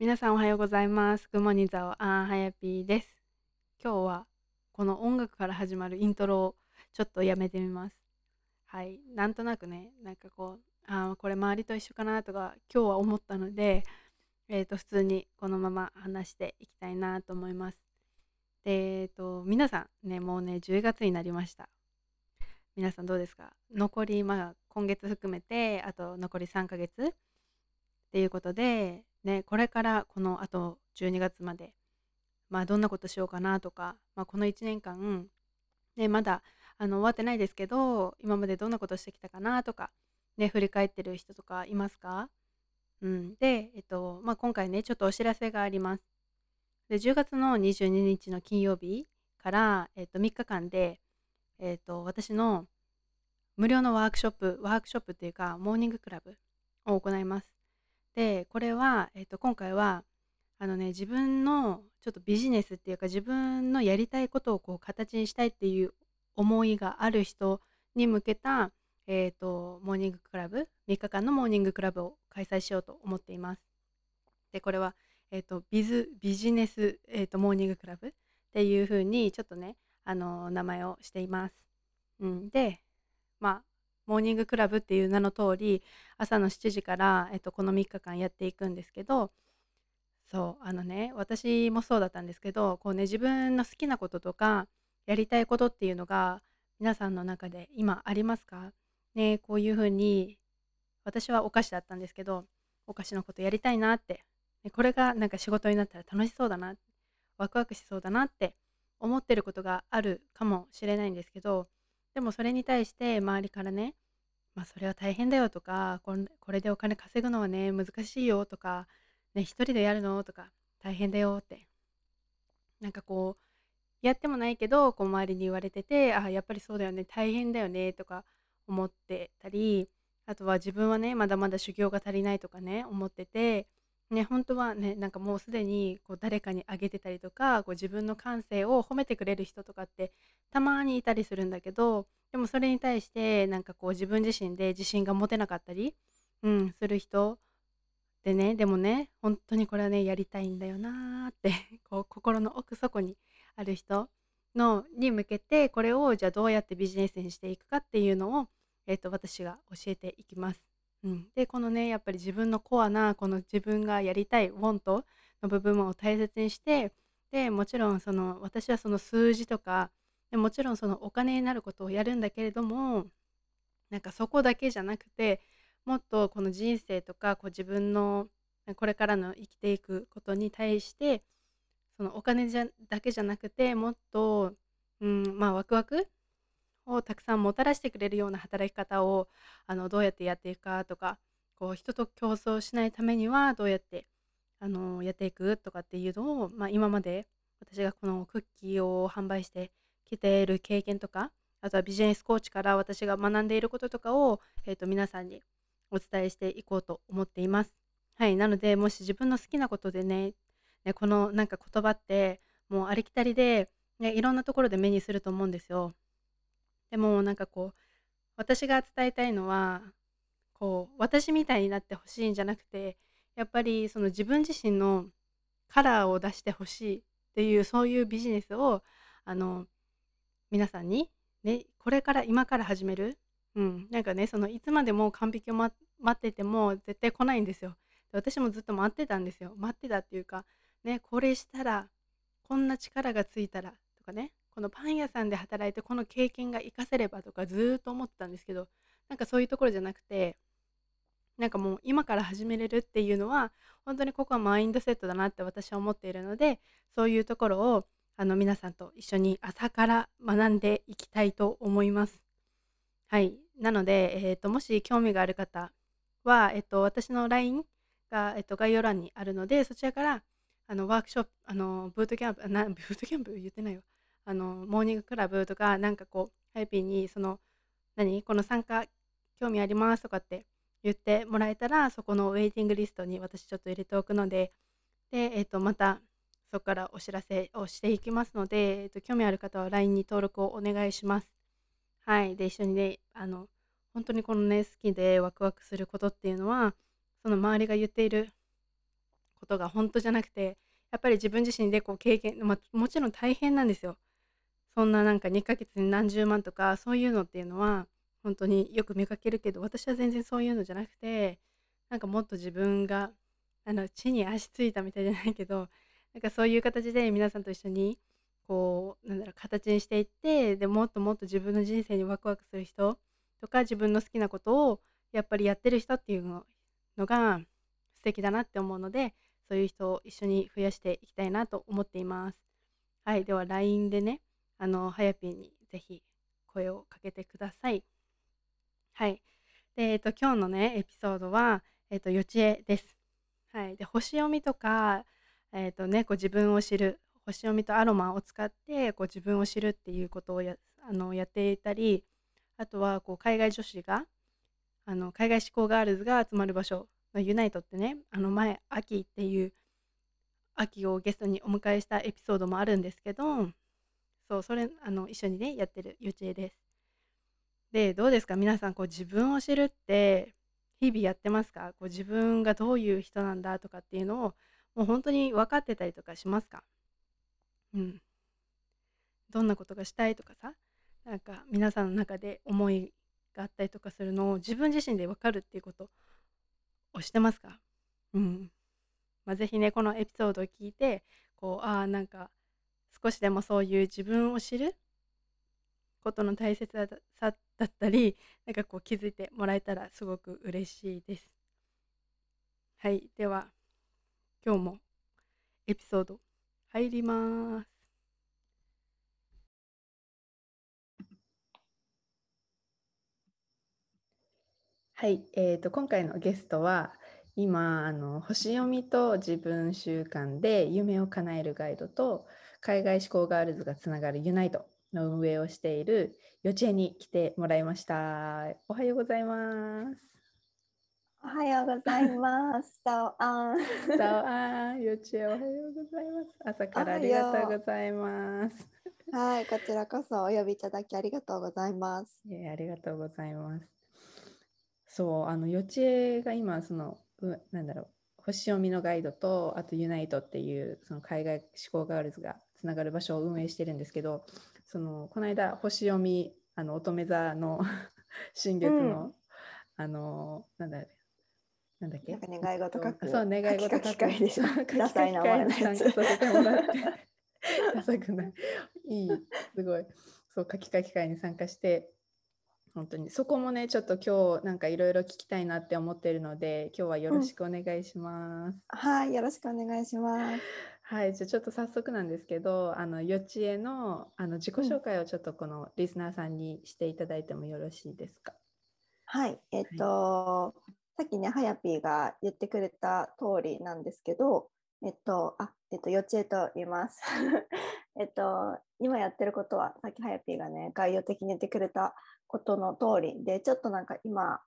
皆さんおはようございます。グモニザオアンハヤピーです。今日はこの音楽から始まるイントロをちょっとやめてみます。はい。なんとなくね、なんかこう、ああ、これ周りと一緒かなとか今日は思ったので、えっ、と、普通にこのまま話していきたいなと思います。で、えっ、と、皆さんね、もうね、10月になりました。皆さんどうですか？残り、まあ、今月含めて、あと残り3ヶ月っていうことで、ね、これからこのあと12月まで、まあ、どんなことしようかなとか、まあ、この1年間、ね、まだあの終わってないですけど今までどんなことしてきたかなとか、ね、振り返ってる人とかいますか、うん、で、えっとまあ、今回ねちょっとお知らせがあります。で10月の22日の金曜日から、えっと、3日間で、えっと、私の無料のワークショップワークショップっていうかモーニングクラブを行います。でこれは、えっと、今回はあのね自分のちょっとビジネスっていうか自分のやりたいことをこう形にしたいっていう思いがある人に向けた、えっとモーニングクラブ3日間のモーニングクラブを開催しようと思っています。でこれは、えっとビズビジネス、えっとモーニングクラブっていう風にちょっとねあの名前をしています。うん、でまあモーニングクラブっていう名の通り朝の7時から、えっと、この3日間やっていくんですけどそうあのね私もそうだったんですけどこうね自分の好きなこととかやりたいことっていうのが皆さんの中で今ありますか？ねこういうふうに私はお菓子だったんですけどお菓子のことやりたいなって、ね、これがなんか仕事になったら楽しそうだなワクワクしそうだなって思ってることがあるかもしれないんですけどでもそれに対して周りからね、まあそれは大変だよとか、これでお金稼ぐのはね、難しいよとか、ね、一人でやるの？とか、大変だよって。なんかこう、やってもないけど、こう周りに言われてて、あ、やっぱりそうだよね、大変だよねとか思ってたり、あとは自分はね、まだまだ修行が足りないとかね、思ってて、ね、本当はね、なんかもうすでにこう誰かにあげてたりとか、こう自分の感性を褒めてくれる人とかってたまにいたりするんだけど、でもそれに対してなんかこう自分自身で自信が持てなかったり、うん、する人でね、でもね、本当にこれはね、やりたいんだよなーって、こう心の奥底にある人のに向けて、これをじゃあどうやってビジネスにしていくかっていうのを、えっ、と、私が教えていきます。うん、でこのねやっぱり自分のコアなこの自分がやりたい want の部分を大切にしてでもちろんその私はその数字とかでもちろんそのお金になることをやるんだけれどもなんかそこだけじゃなくてもっとこの人生とかこう自分のこれからの生きていくことに対してそのお金じゃだけじゃなくてもっと、うん、まあワクワクをたくさんもたらしてくれるような働き方をあのどうやってやっていくかとかこう人と競争しないためにはどうやってあのやっていくとかっていうのを、まあ、今まで私がこのクッキーを販売してきている経験とかあとはビジネスコーチから私が学んでいることとかを、えー、と皆さんにお伝えしていこうと思っています。はい、なのでもし自分の好きなことでねねこのなんか言葉ってもうありきたりで、ね、いろんなところで目にすると思うんですよ。でもなんかこう私が伝えたいのはこう私みたいになってほしいんじゃなくてやっぱりその自分自身のカラーを出してほしいっていうそういうビジネスをあの皆さんにねこれから今から始める？うん。なんかねそのいつまでも完璧を、ま、待ってても絶対来ないんですよ。私もずっと待ってたんですよ。待ってたっていうかねこれしたらこんな力がついたらとかね。このパン屋さんで働いてこの経験が活かせればとかずっと思ってたんですけどなんかそういうところじゃなくてなんかもう今から始めれるっていうのは本当にここはマインドセットだなって私は思っているのでそういうところをあの皆さんと一緒に朝から学んでいきたいと思います。はい。なので、えっ、ー、と、もし興味がある方は、えっ、ー、と、私の LINE が、えっ、ー、と、概要欄にあるので、そちらから、あの、ワークショップ、あの、ブートキャンプ、な、ブートキャンプ言ってないよ。あの、モーニングクラブとか、なんかこう、ハイピーに、その、何？この参加興味ありますとかって言ってもらえたら、そこのウェイティングリストに私ちょっと入れておくので、で、えっ、と、また、そこからお知らせをしていきますので、えっ、と、興味ある方は LINE に登録をお願いします。はい。で、一緒にね、あの、本当にこのね、好きでワクワクすることっていうのは、その周りが言っていることが本当じゃなくてやっぱり自分自身でこう経験、まあ、もちろん大変なんですよ。そんななんか2ヶ月に何十万とかそういうのっていうのは本当によく見かけるけど私は全然そういうのじゃなくてなんかもっと自分があの地に足ついたみたいじゃないけどなんかそういう形で皆さんと一緒にこうなんだろう形にしていってでもっともっと自分の人生にワクワクする人とか自分の好きなことをやっぱりやってる人っていうのが素敵だなって思うのでそういう人を一緒に増やしていきたいなと思っています。はい、では LINE でね、あの、はやぴんにぜひ声をかけてください。はい。で、えっと、今日のね、エピソードは、えっと、予知恵です。はい。で、星読みとか、えっとね、こう自分を知る、星読みとアロマを使って、こう自分を知るっていうことをやあのやっていたり、あとは、こう、海外女子が、あの、海外志向ガールズが集まる場所ユナイトってねあの前秋っていう秋をゲストにお迎えしたエピソードもあるんですけどそうそれあの一緒にねやってる幼稚園です。でどうですか？皆さんこう自分を知るって日々やってますか？こう自分がどういう人なんだとかっていうのをもう本当に分かってたりとかしますか？うん。どんなことがしたいとかさ？なんか皆さんの中で思いがあったりとかするのを自分自身で分かるっていうこと押してますか？うん。まあ、ぜひね、このエピソードを聞いて、こう、ああ、なんか、少しでもそういう自分を知ることの大切さだったり、なんかこう気づいてもらえたらすごく嬉しいです。はい、では、今日もエピソード入ります。はい、えーと、今回のゲストは今あの星読みと自分習慣で夢を叶えるガイドと海外志向ガールズがつながるユナイトの運営をしている幼稚園に来てもらいました。おはようございます。おはようございます。早安。早安。幼稚園おはようございます。朝からありがとうございます。はい、こちらこそお呼びいただきありがとうございます。えー、ありがとうございます。そうあの幼稚園が今そのうなんだろう星読みのガイドとあとユナイトっていうその海外志向ガールズがつながる場所を運営してるんですけどそのこの間星読みあの乙女座の 新月の、うん、あのなんだなんだっけ？願い事書くそう願い事書く。会でしょ。ダサ い名前のやつ。させてもらってダサくない？いいすごい。そう書き書き会に参加して本当に。そこもねちょっと今日なんかいろいろ聞きたいなって思ってるので今日はよろしくお願いします。うん、はいよろしくお願いします。はいじゃあちょっと早速なんですけどあの幼稚園のあの自己紹介をちょっとこのリスナーさんにしていただいてもよろしいですか？はいえっと、はい、さっきねはやぴーが言ってくれた通りなんですけどえっとあえっと幼稚園と言います。えっと今やってることはさっきはやぴーがね概要的に言ってくれたことの通りでちょっとなんか今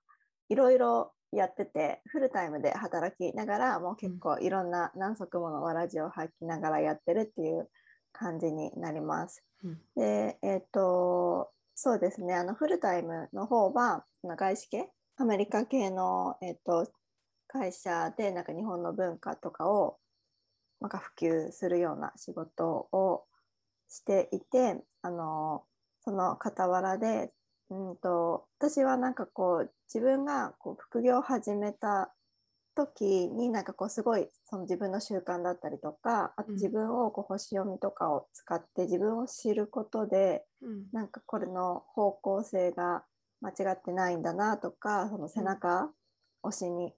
いろいろやっててフルタイムで働きながらもう結構いろんな何足ものわらじを履きながらやってるっていう感じになります。うん、でえっ、ー、とそうですね。あのフルタイムの方は外資系？アメリカ系の、えーと、会社でなんか日本の文化とかをなんか普及するような仕事をしていてあのその傍らでうんと、私はなんかこう自分がこう副業を始めた時になんかこうすごいその自分の習慣だったりとかあと自分をこう星読みとかを使って自分を知ることで、うん、なんかこれの方向性が間違ってないんだなとかその背中押しに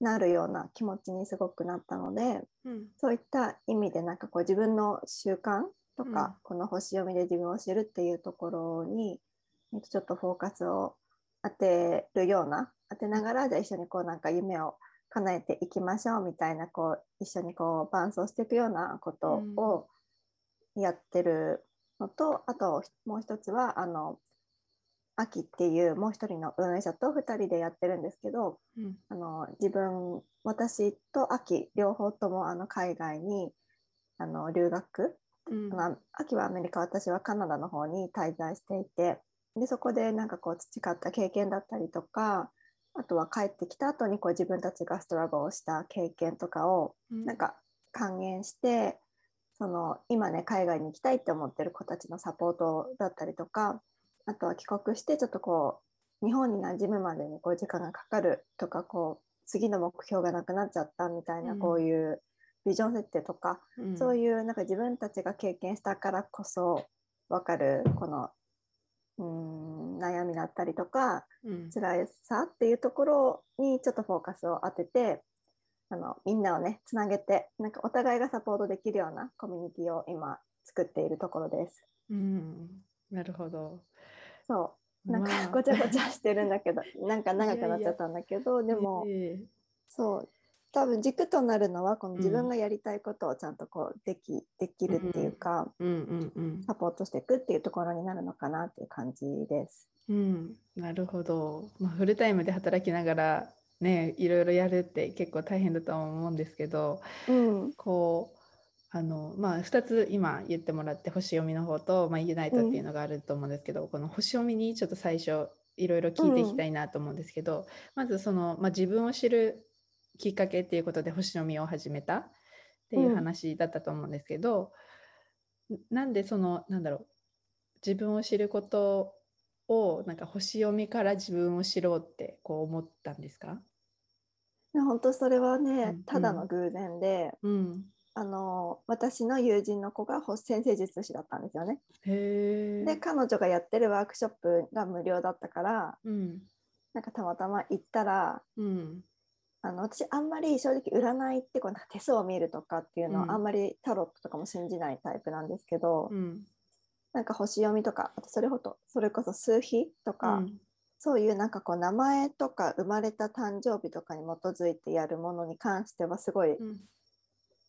なるような気持ちにすごくなったので、うん、そういった意味でなんかこう自分の習慣とか、うん、この星読みで自分を知るっていうところにちょっとフォーカスを当てるような当てながらじゃあ一緒にこうなんか夢を叶えていきましょうみたいなこう一緒にこう伴走していくようなことをやってるのと、うん、あともう一つはあの秋っていうもう一人の運営者と2人でやってるんですけど、うん、あの自分私と秋両方ともあの海外にあの留学、うん、秋はアメリカ私はカナダの方に滞在していてでそこでなんかこう培った経験だったりとかあとは帰ってきた後にこう自分たちがストラゴをした経験とかをなんか還元してその今ね海外に行きたいって思ってる子たちのサポートだったりとかあとは帰国してちょっとこう日本に馴染むまでにこう時間がかかるとかこう次の目標がなくなっちゃったみたいなうん。こういうビジョン設定とか、うん。そういうなんか自分たちが経験したからこそ分かるこのうーん悩みだったりとかうん。辛さっていうところにちょっとフォーカスを当ててあのみんなをねつなげてなんかお互いがサポートできるようなコミュニティを今作っているところです。うん。なるほど。そう。なんかまあ。ごちゃごちゃしてるんだけどなんか長くなっちゃったんだけど でもええ。そう多分軸となるのはこのうん。自分がやりたいことをちゃんとこうできできるっていうか、うんうんうんサポートしていくっていうところになるのかなっていう感じです。うん、なるほど。まあ、フルタイムで働きながらね、いろいろやるって結構大変だとは思うんですけど、うん、こう、あの、まあ、2つ今言ってもらって、星読みの方と、まあ、ユナイトっていうのがあると思うんですけど、この星読みにちょっと最初、いろいろ聞いていきたいなと思うんですけど、まずその、まあ、自分を知るきっかけっていうことで星読みを始めたっていううん話だったと思うんですけど、なんでその、なんだろう、自分を知ることを、なんか星読みから自分を知ろうってこう思ったんですか？で本当それはね、うんただの偶然で、うん。あの私の友人の子が星先生術師だったんですよね。で彼女がやってるワークショップが無料だったからうん。なんかたまたま行ったらうん。あの私あんまり正直占いってこう手相を見るとかっていうのうんはあんまりタロットとかも信じないタイプなんですけど、うん。なんか星読みとかあとそれほどそれこそ数比とか、うんそういうなんかこう名前とか生まれた誕生日とかに基づいてやるものに関してはすごいうん。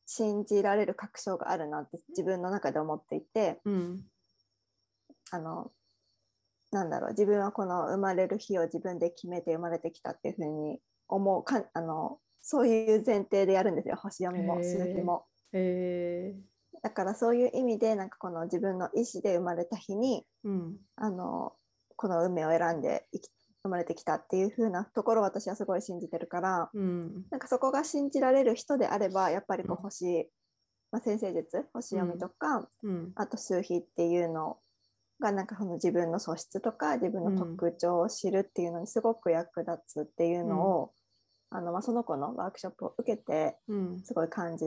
信じられる確証があるなって自分の中で思っていてうん。あのなんだろう自分はこの生まれる日を自分で決めて生まれてきたっていうふうに思うかあのそういう前提でやるんですよ星読みもへー数日も。へえ。だからそういう意味でなんかこの自分の意思で生まれた日にうん。あのこの運命を選んで生き生まれてきたっていう風なところを私はすごい信じてるからうん。なんかそこが信じられる人であればやっぱりこうんう星、まあ、先生術星読みとか、うん。あと数比っていうのがなんかその自分の素質とか自分の特徴を知るっていうのにすごく役立つっていうのを、あのまあ、その子のワークショップを受けてうん。すごい感じ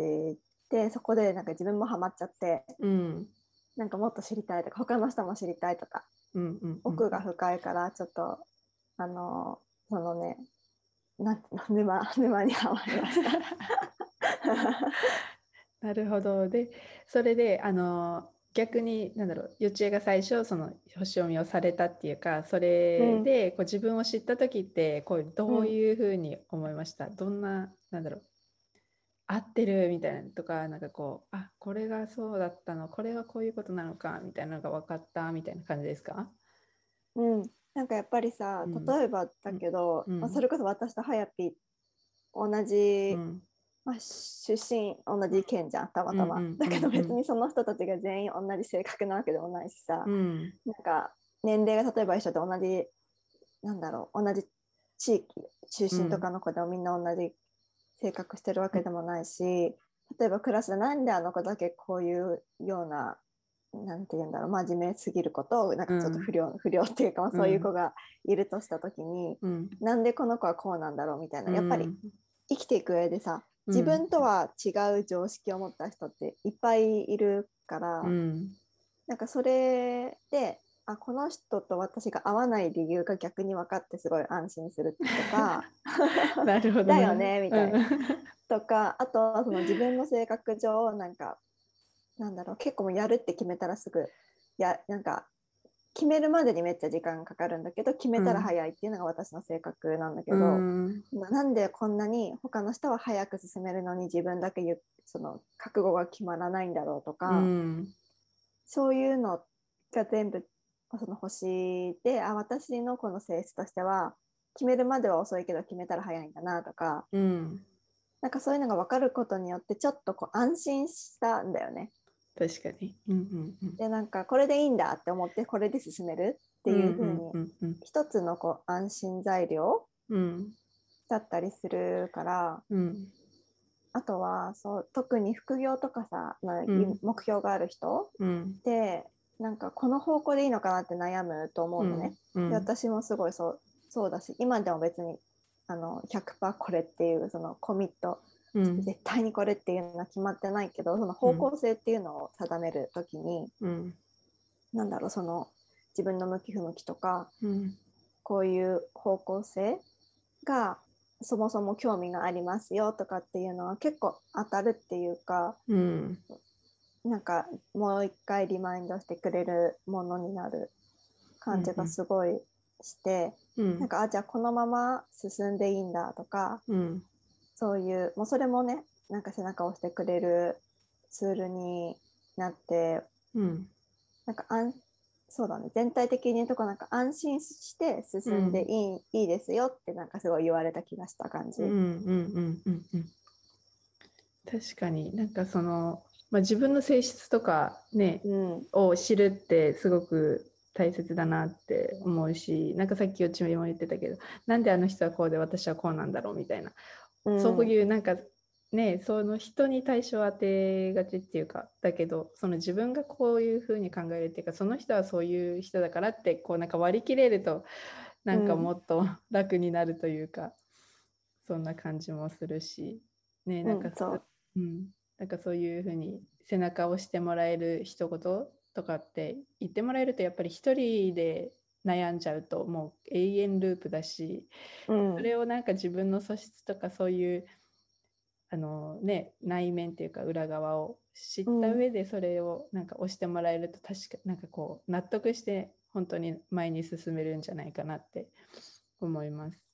てそこでなんか自分もハマっちゃってうん。なんかもっと知りたいとか他の人も知りたいとかうん。うん。奥が深いからちょっとあのそのねな沼沼にはまりました。なるほど。で、それで、あの、逆に、なんだろう、幼稚園が最初、その星読みをされたっていうか、それで、こう自分を知った時って、こう、どういうふうに思いました？どんな、なんだろう、合ってるみたいなのとか、なんかこう、あ、これがそうだったの、これはこういうことなのか、みたいなのが分かったみたいな感じですか？うん、なんかやっぱりさ、うん。例えばだけど、うん。まあ、それこそ私とハヤピー同じ、うん。まあ、出身同じ県じゃんたまたま、うんうんだけどうんうん。別にその人たちが全員同じ性格なわけでもないしさ、うん。なんか年齢が例えば一緒で同じなんだろう同じ地域出身とかの子でもみんな同じ性格してるわけでもないし、例えばクラスでなんであの子だけこういうようななんて言うんだろう真面目すぎることをなんかちょっと不良,、不良っていうか、まあ、そういう子がいるとした時に、うん。なんでこの子はこうなんだろうみたいな。やっぱりうん。生きていく上でさ自分とは違う常識を持った人っていっぱいいるから、うん。なんかそれであこの人と私が合わない理由が逆に分かってすごい安心するとか なるほど、だよねみたいな。うんとかあとはその自分の性格上なんかなんだろう結構もうやるって決めたらすぐやなんか決めるまでにめっちゃ時間かかるんだけど決めたら早いっていうのが私の性格なんだけど、うん。まあなんでこんなに他の人は早く進めるのに自分だけゆその覚悟が決まらないんだろうとか、うんそういうのが全部その星であ私のこの性質としては決めるまでは遅いけど決めたら早いんだなとかうん。なんかそういうのが分かることによってちょっとこう安心したんだよね。確かに。うんうんうん。でなんかこれでいいんだって思ってこれで進めるっていうふうにんうんうん一つのこう安心材料うんだったりするからうんあとはそう特に副業とかさ、まあうん目標がある人うん。ってなんかこの方向でいいのかなって悩むと思うのね。うんで私もすごいそうそうだし今でも別にあの100%これっていうそのコミットうん。絶対にこれっていうのは決まってないけどその方向性っていうのを定めるときに、うん。なんだろうその自分の向き不向きとかうん。こういう方向性がそもそも興味がありますよとかっていうのは結構当たるっていうかうん。なんかもう一回リマインドしてくれるものになる感じがすごいして、うん。なんかあじゃあこのまま進んでいいんだとかうんそういうもうそれもねなんか背中を押してくれるツールになってうん。なんか安そうだね。全体的にとこなんか安心して進んでいい,、いいですよってなんかすごい言われた気がした感じ。うんうんうんうんうん。確かになんかその、まあ、自分の性質とかねうん。を知るってすごく大切だなって思うしなんかさっきよちみも言ってたけどなんであの人はこうで私はこうなんだろうみたいな、うん。そういうなんかねその人に対象を当てがちっていうかだけどその自分がこういうふうに考えるっていうかその人はそういう人だからってこうなんか割り切れるとなんかうんもっと楽になるというか、そんな感じもするしねなんかうんそう。うん、なんかそういうふうに背中を押してもらえる一言とかって言ってもらえるとやっぱり一人で悩んじゃうともう永遠ループだしうん。それをなんか自分の素質とかそういうあのね内面っていうか裏側を知ったうん。上でそれをなんか押してもらえると確かなんかこう納得して本当に前に進めるんじゃないかなって思います。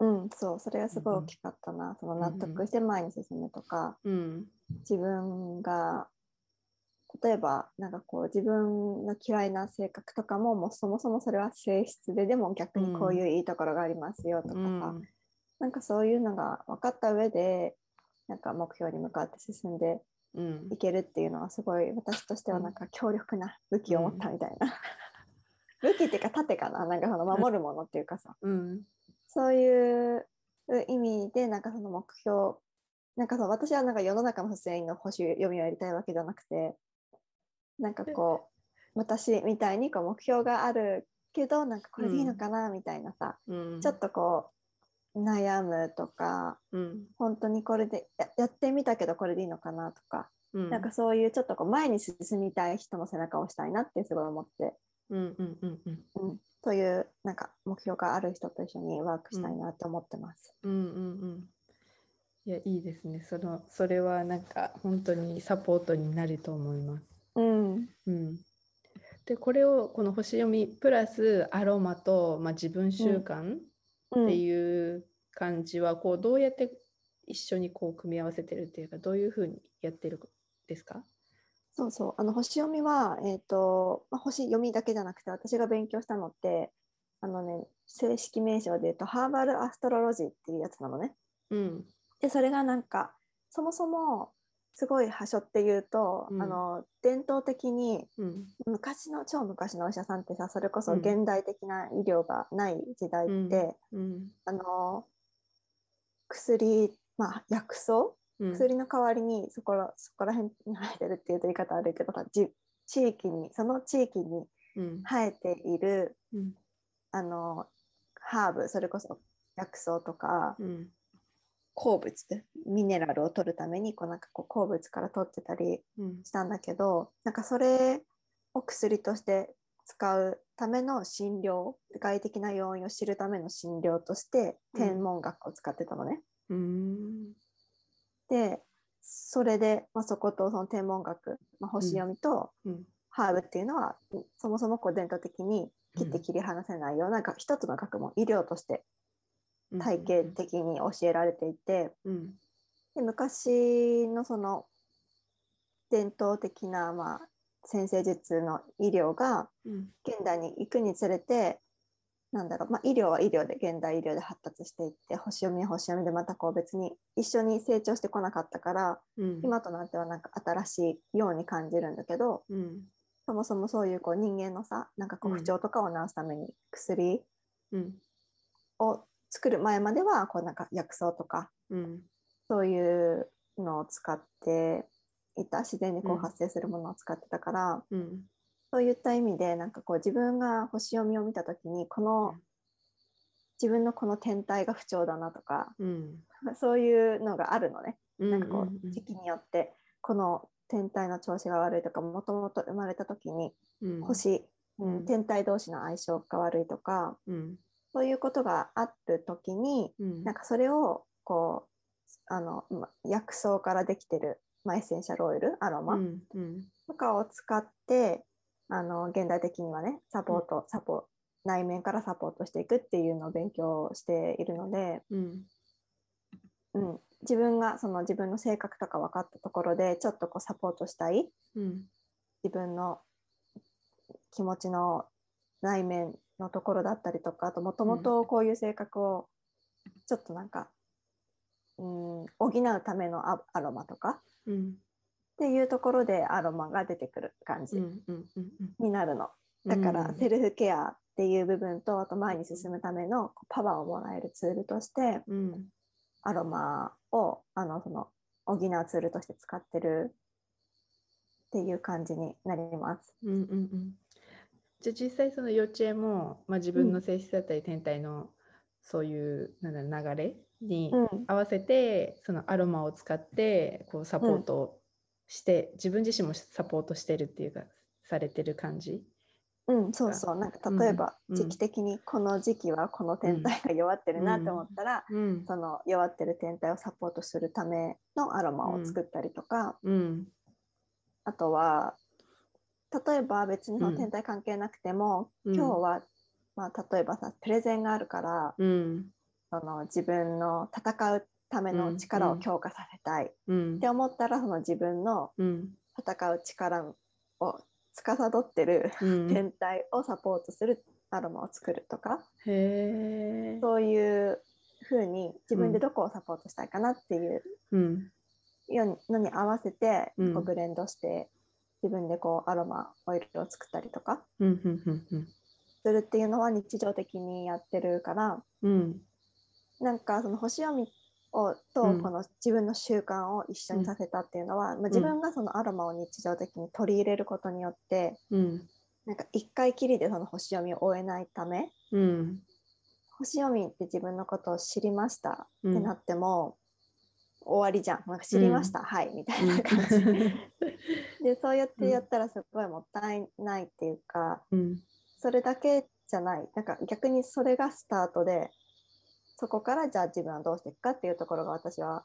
うん、そうそれがすごい大きかったな、そのうんうん。納得して前に進むとか、うん。自分が例えばなんかこう自分の嫌いな性格とかももうそもそもそれは性質ででも逆にこういういいところがありますよとかさ、うん。なんかそういうのが分かった上でなんか目標に向かって進んでうん。いけるっていうのはすごい私としてはなんか強力な武器を持ったみたいな、武器っていうか盾かな？なんかその守るものっていうかさ、うん。そういう意味でなんかその目標なんかそう私はなんか世の中の全員の星読みをやりたいわけじゃなくてなんかこう私みたいにこう目標があるけどなんかこれでいいのかなみたいなさ、うん。ちょっとこう悩むとかうん。本当にこれでややってみたけどこれでいいのかなとか、うん。なんかそういうちょっとこう前に進みたい人の背中を押したいなってすごい思って、うんうんうんうん。うん、というなんか目標がある人と一緒にワークしたいなって思ってます。うんうんうん。いやいいですね。そのそれはなんか本当にサポートになると思います。うん。うん、でこれをこの星読みプラスアロマと、まあ、自分習慣っうん。ていう感じはこうどうやって一緒にこう組み合わせてるっていうかどういうふうにやってるんですか？そうそう、あの星読みは、えっ、と、まあ、星読みだけじゃなくて、私が勉強したのって、あのね、正式名称で言うと、ハーバルアストロロジーっていうやつなのね。うん。で、それがなんか、そもそも、すごい場所っていうと、うん。あの伝統的にうん。昔の超昔のお医者さんってさそれこそうん。現代的な医療がない時代って、うん。あの薬、まあ、薬草？うん。薬の代わりにそこらそこら辺に生えてるっていうと言い方悪いけどさじ地域にその地域にうん。生えているうん。あのハーブそれこそ薬草とかうん鉱物ミネラルを取るためにこうなんかこう鉱物から取ってたりうん。したんだけどなんかそれを薬として使うための診療外的な要因を知るための診療としてうん。天文学を使ってたのね。うん。でそれで、まあ、そことその天文学、まあ、星読みとうん。ハーブっていうのは、そもそもこう伝統的に切って切り離せないような、が一つの学問医療としてうん体系的に教えられていて、うん。で昔のその伝統的な、まあ、先生術の医療がうん。現代に行くにつれてなんだろう、まあ、医療は医療で現代医療で発達していって星読みは星読みでまたこう別に一緒に成長してこなかったからうん。今となってはなんか新しいように感じるんだけどうん。そもそもそういうこう人間のさなんかこううん。不調とかを治すために薬うん。を作る前まではこうなんか薬草とかうん。そういうのを使っていた自然にこううん。発生するものを使ってたから、うん。そういった意味でなんかこう自分が星読みを見た時にこの、うん。自分のこの天体が不調だなとかうん。そういうのがあるのね。うんなんかこう時期によってこの天体の調子が悪いとかもともと生まれた時にうん。星、うんうん。天体同士の相性が悪いとかうんそういうことがある時にうん。なんかそれをこうあのま薬草からできてる、まあ、エッセンシャルオイルアロマとかを使ってあの現代的にはねサポート、サポ内面からサポートしていくっていうのを勉強しているので、うん。うん、自分がその自分の性格とか分かったところでちょっとこうサポートしたい。うん。自分の気持ちの内面のところだったりとかあともともとこういう性格をちょっとなんか、うん、補うためのアアロマとかうん。っていうところでアロマが出てくる感じになるの。だからうんセルフケアっていう部分とあと前に進むためのパワーをもらえるツールとしてうん。アロマをあのその補うツールとして使ってるっていう感じになります。うんうんうんじゃあ実際その幼稚園も、まあ、自分の性質だったり天体のそういうなんだ流れにうん、合わせて、そのアロマを使ってこうサポートをして、自分自身もサポートしてるっていうかされてる感じうん、そうそう。なんか例えばうん。時期的にこの時期はこの天体が弱ってるなって思ったら、うん。その弱ってる天体をサポートするためのアロマを作ったりとか、うん。あとは例えば別にそうん。の天体関係なくても、うん。今日は、まあ、例えばさプレゼンがあるからうん。その自分の戦うための力を強化させたい。っうん。て思ったらその自分のうん。戦う力を司ってるうん。天体をサポートするアロマを作るとか、そういう風に自分でどこをサポートしたいかなっていうのに合わせてうん。こうブレンドして自分でこうアロマオイルを作ったりとかするっていうのは日常的にやってるからうん。なんかその星読みをとうん。この自分の習慣を一緒にさせたっていうのは、まあ、自分がそのアロマを日常的に取り入れることによってうん。なんか一回きりでその星読みを終えないためうん。星読みって自分のことを知りましたうんってなっても、終わりじゃん。なんか知りました、はい。みたいな感じ。でそうやってやったらすごいもったいないっていうか、うん。それだけじゃない。なんか逆にそれがスタートでそこからじゃあ自分はどうしていくかっていうところが私は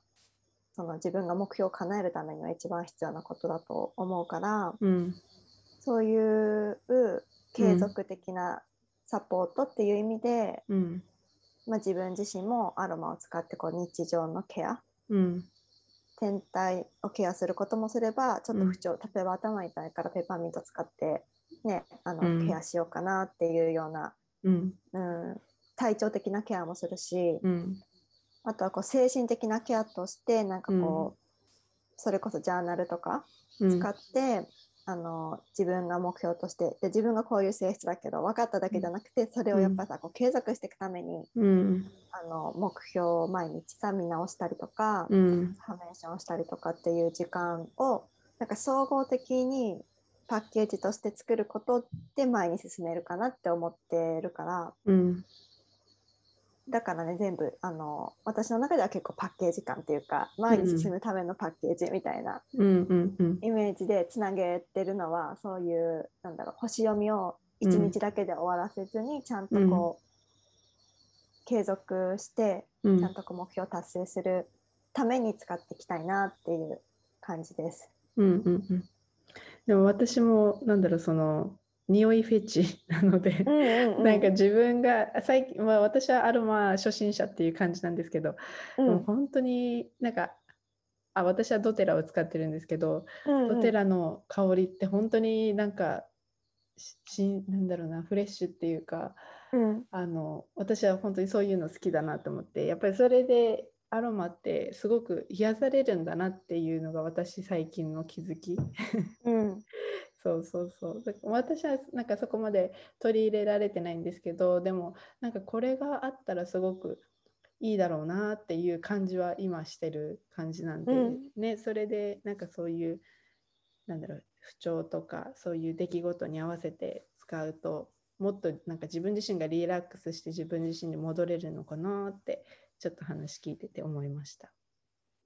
その自分が目標を叶えるためには一番必要なことだと思うからうん。そういう継続的なサポートっていう意味で、うん。まあ、自分自身もアロマを使ってこう日常のケアうん。天体をケアすることもすればちょっと不調、例えば頭痛いからペーパーミント使って、ね、あのうん。ケアしようかなっていうような、うん。うん、体調的なケアもするし、うん。あとはこう精神的なケアとしてなんかこう、それこそジャーナルとかうん使って、あの自分が目標としてで自分がこういう性質だけど分かっただけじゃなくてそれをやっぱさ、こう継続していくためにうん。あの目標を毎日さ見直したりとか、うん。フォーメーションをしたりとかっていう時間をなんか総合的にパッケージとして作ることで前に進めるかなって思ってるからうんだからね全部あの私の中では結構パッケージ感っていうか前に進むためのパッケージみたいなうんうんうん。イメージでつなげてるのはそういうなんだろう星読みを一日だけで終わらせずにちゃんとこう、継続してうん。ちゃんとこう目標を達成するために使っていきたいなっていう感じです。うんうんうん。でも私もなんだろうその匂いフェチ なので、うんなんか自分が最近、まあ、私はアロマ初心者っていう感じなんですけど、うん。もう本当になんかあ私はドテラを使ってるんですけど、うんうん。ドテラの香りって本当になんかししなんだろうなフレッシュっていうかうん。あの私は本当にそういうの好きだなと思ってやっぱりそれでアロマってすごく癒されるんだなっていうのが私最近の気づき。うんそうそうそう。私はなんかそこまで取り入れられてないんですけど、でもなんかこれがあったらすごくいいだろうなっていう感じは今してる感じなんで、うんねそれでなんかそういうなんだろう不調とかそういう出来事に合わせて使うともっとなんか自分自身がリラックスして自分自身に戻れるのかなってちょっと話聞いてて思いました。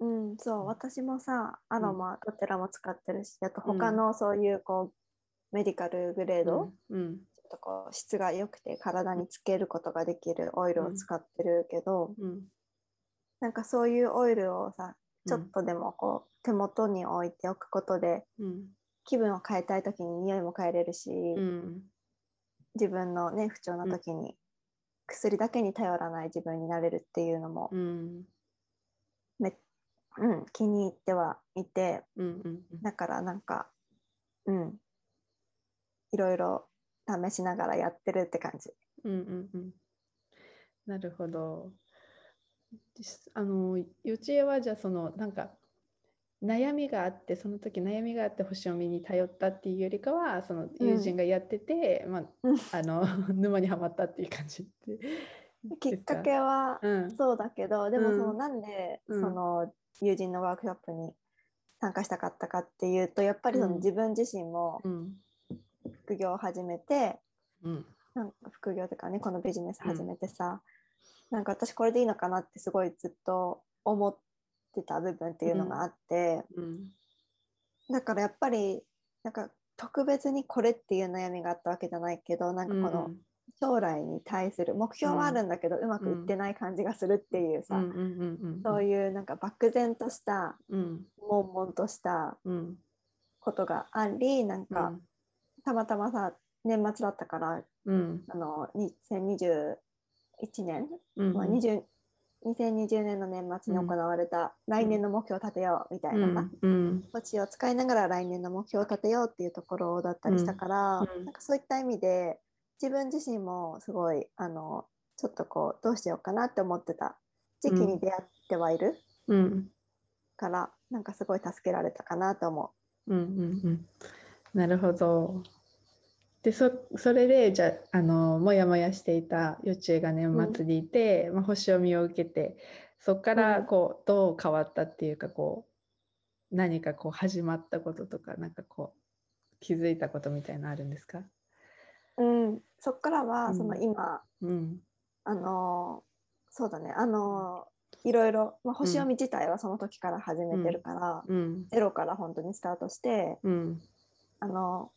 うん、そう、私もさ、アロマ、どちらも使ってるし、あとうん。他のそういうこう、メディカルグレード、うん。ちょっとこう質が良くて体につけることができるオイルを使ってるけど、うん。なんかそういうオイルをさ、ちょうんっとでもこう手元に置いておくことで、うん。気分を変えたい時に匂いも変えれるし、うん。自分のね、不調な時に薬だけに頼らない自分になれるっていうのも、うん。めうん、気に入ってはいて、うんうんだからなんか、うん、いろいろ試しながらやってるって感じ。うんうんうん。なるほど。あの幼稚園はじゃあそのなんか悩みがあってその時悩みがあって星読みに頼ったっていうよりかはその友人がやってて、まあうん。あの 沼にはまったっていう感じできっかけはうん。そうだけど、でもそのうん。なんでうん。その友人のワークショップに参加したかったかっていうとやっぱりそのうん。自分自身もうん。副業を始めて、うん。なんか副業とかねこのビジネス始めてさ、なんか私これでいいのかなってすごいずっと思ってた部分っていうのがあって、うん。だからやっぱりなんか特別にこれっていう悩みがあったわけじゃないけどなんかこの将来に対する目標はあるん。だけど、うまくいってない感じがするっていうさ、そういうなんか漠然としたうん。悶々としたうん。ことがありなんか、うん。たまたまさ年末だったからうん。あの2021年、うんまあ、20 2020年の年末に行われた来年の目標を立てようみたいなさ、うん。土地を使いながら来年の目標を立てようっていうところだったりしたから、うん。うん。なんかそういった意味で自分自身もすごいあのちょっとこうどうしようかなって思ってた時期に出会ってはいるうん。から、なんかすごい助けられたかなと思う。んうんうん。なるほど。でそそれでじゃああのもやもやしていた幼稚園が年末にいて、まあ、星読みを受けてそこからうん。こうどう変わったっていうかこう何かこう始まったこととかなんかこう気づいたことみたいなのあるんですか？う、うん、そっからうん。はその今、うん。あのそうだね。あのいろいろ、まあ、星読み自体はその時から始めてるから、うん。ゼロから本当にスタートしてうん。あの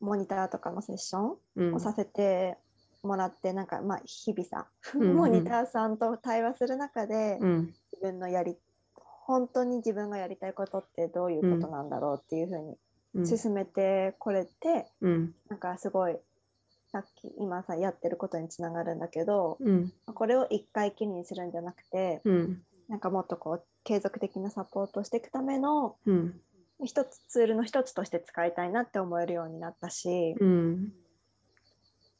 モニターとかのセッションうん。をさせてもらって、なんかまあ日々さ、んうん。モニターさんと対話する中で、うん。自分のやり本当に自分がやりたいことってどういうことなんだろうっていうふうにうん。進めてこれて、うん。なんかすごいさっき今さやってることにつながるんだけどうん。これを一回きりにするんじゃなくてうん。なんかもっとこう継続的なサポートをしていくためのうん。一つツールの一つとして使いたいなって思えるようになったし、うん。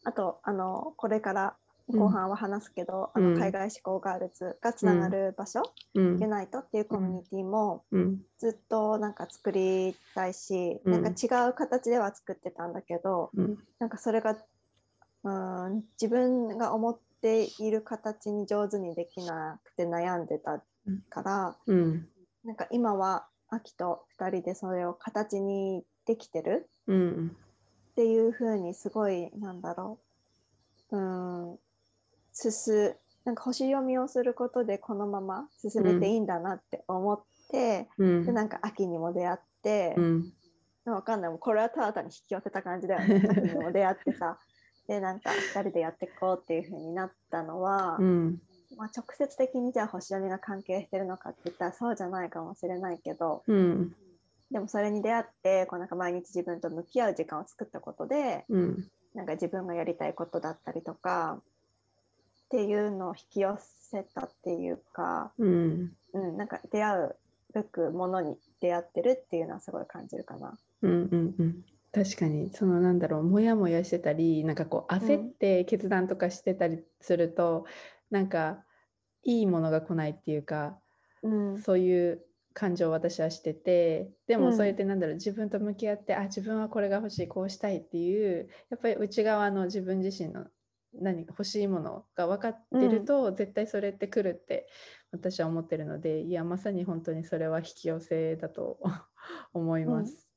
あとあのこれからうん後半は話すけど、うん。あの海外志向ガールズがつながる場所、うん。ユナイトっていうコミュニティもうん。ずっとなんか作りたいし、うん。なんか違う形では作ってたんだけどうん。なんかそれがうーん自分が思っている形に上手にできなくて悩んでたから、うん。なんか今は秋と2人でそれを形にできてるうん。っていう風にすごいなんだろう。うーん。進なんか星読みをすることでこのまま進めていいんだなって思って、うん。でなんか秋にも出会って、うん。わかんない。これはただ単に引き寄せた感じだよね。秋にも出会ってさでなんか2人でやっていこうっていう風になったのは、うん。まあ、直接的にじゃあ星読みが関係してるのかって言ったらそうじゃないかもしれないけどうん。でもそれに出会ってこうなんか毎日自分と向き合う時間を作ったことでうん。なんか自分がやりたいことだったりとかっていうのを引き寄せたっていうか、うん。うん、なんか出会うべくものに出会ってるっていうのはすごい感じるかな。うんうんうん確かに。そのなんだろうモヤモヤしてたりなんかこう焦って決断とかしてたりすると、なんかいいものが来ないっていうかうん。そういう感情を私はしててでうん。もそうやってなんだろう自分と向き合ってあ自分はこれが欲しいこうしたいっていうやっぱり内側の自分自身の何か欲しいものが分かってると、絶対それって来るって私は思ってるのでいやまさに本当にそれは引き寄せだと思います。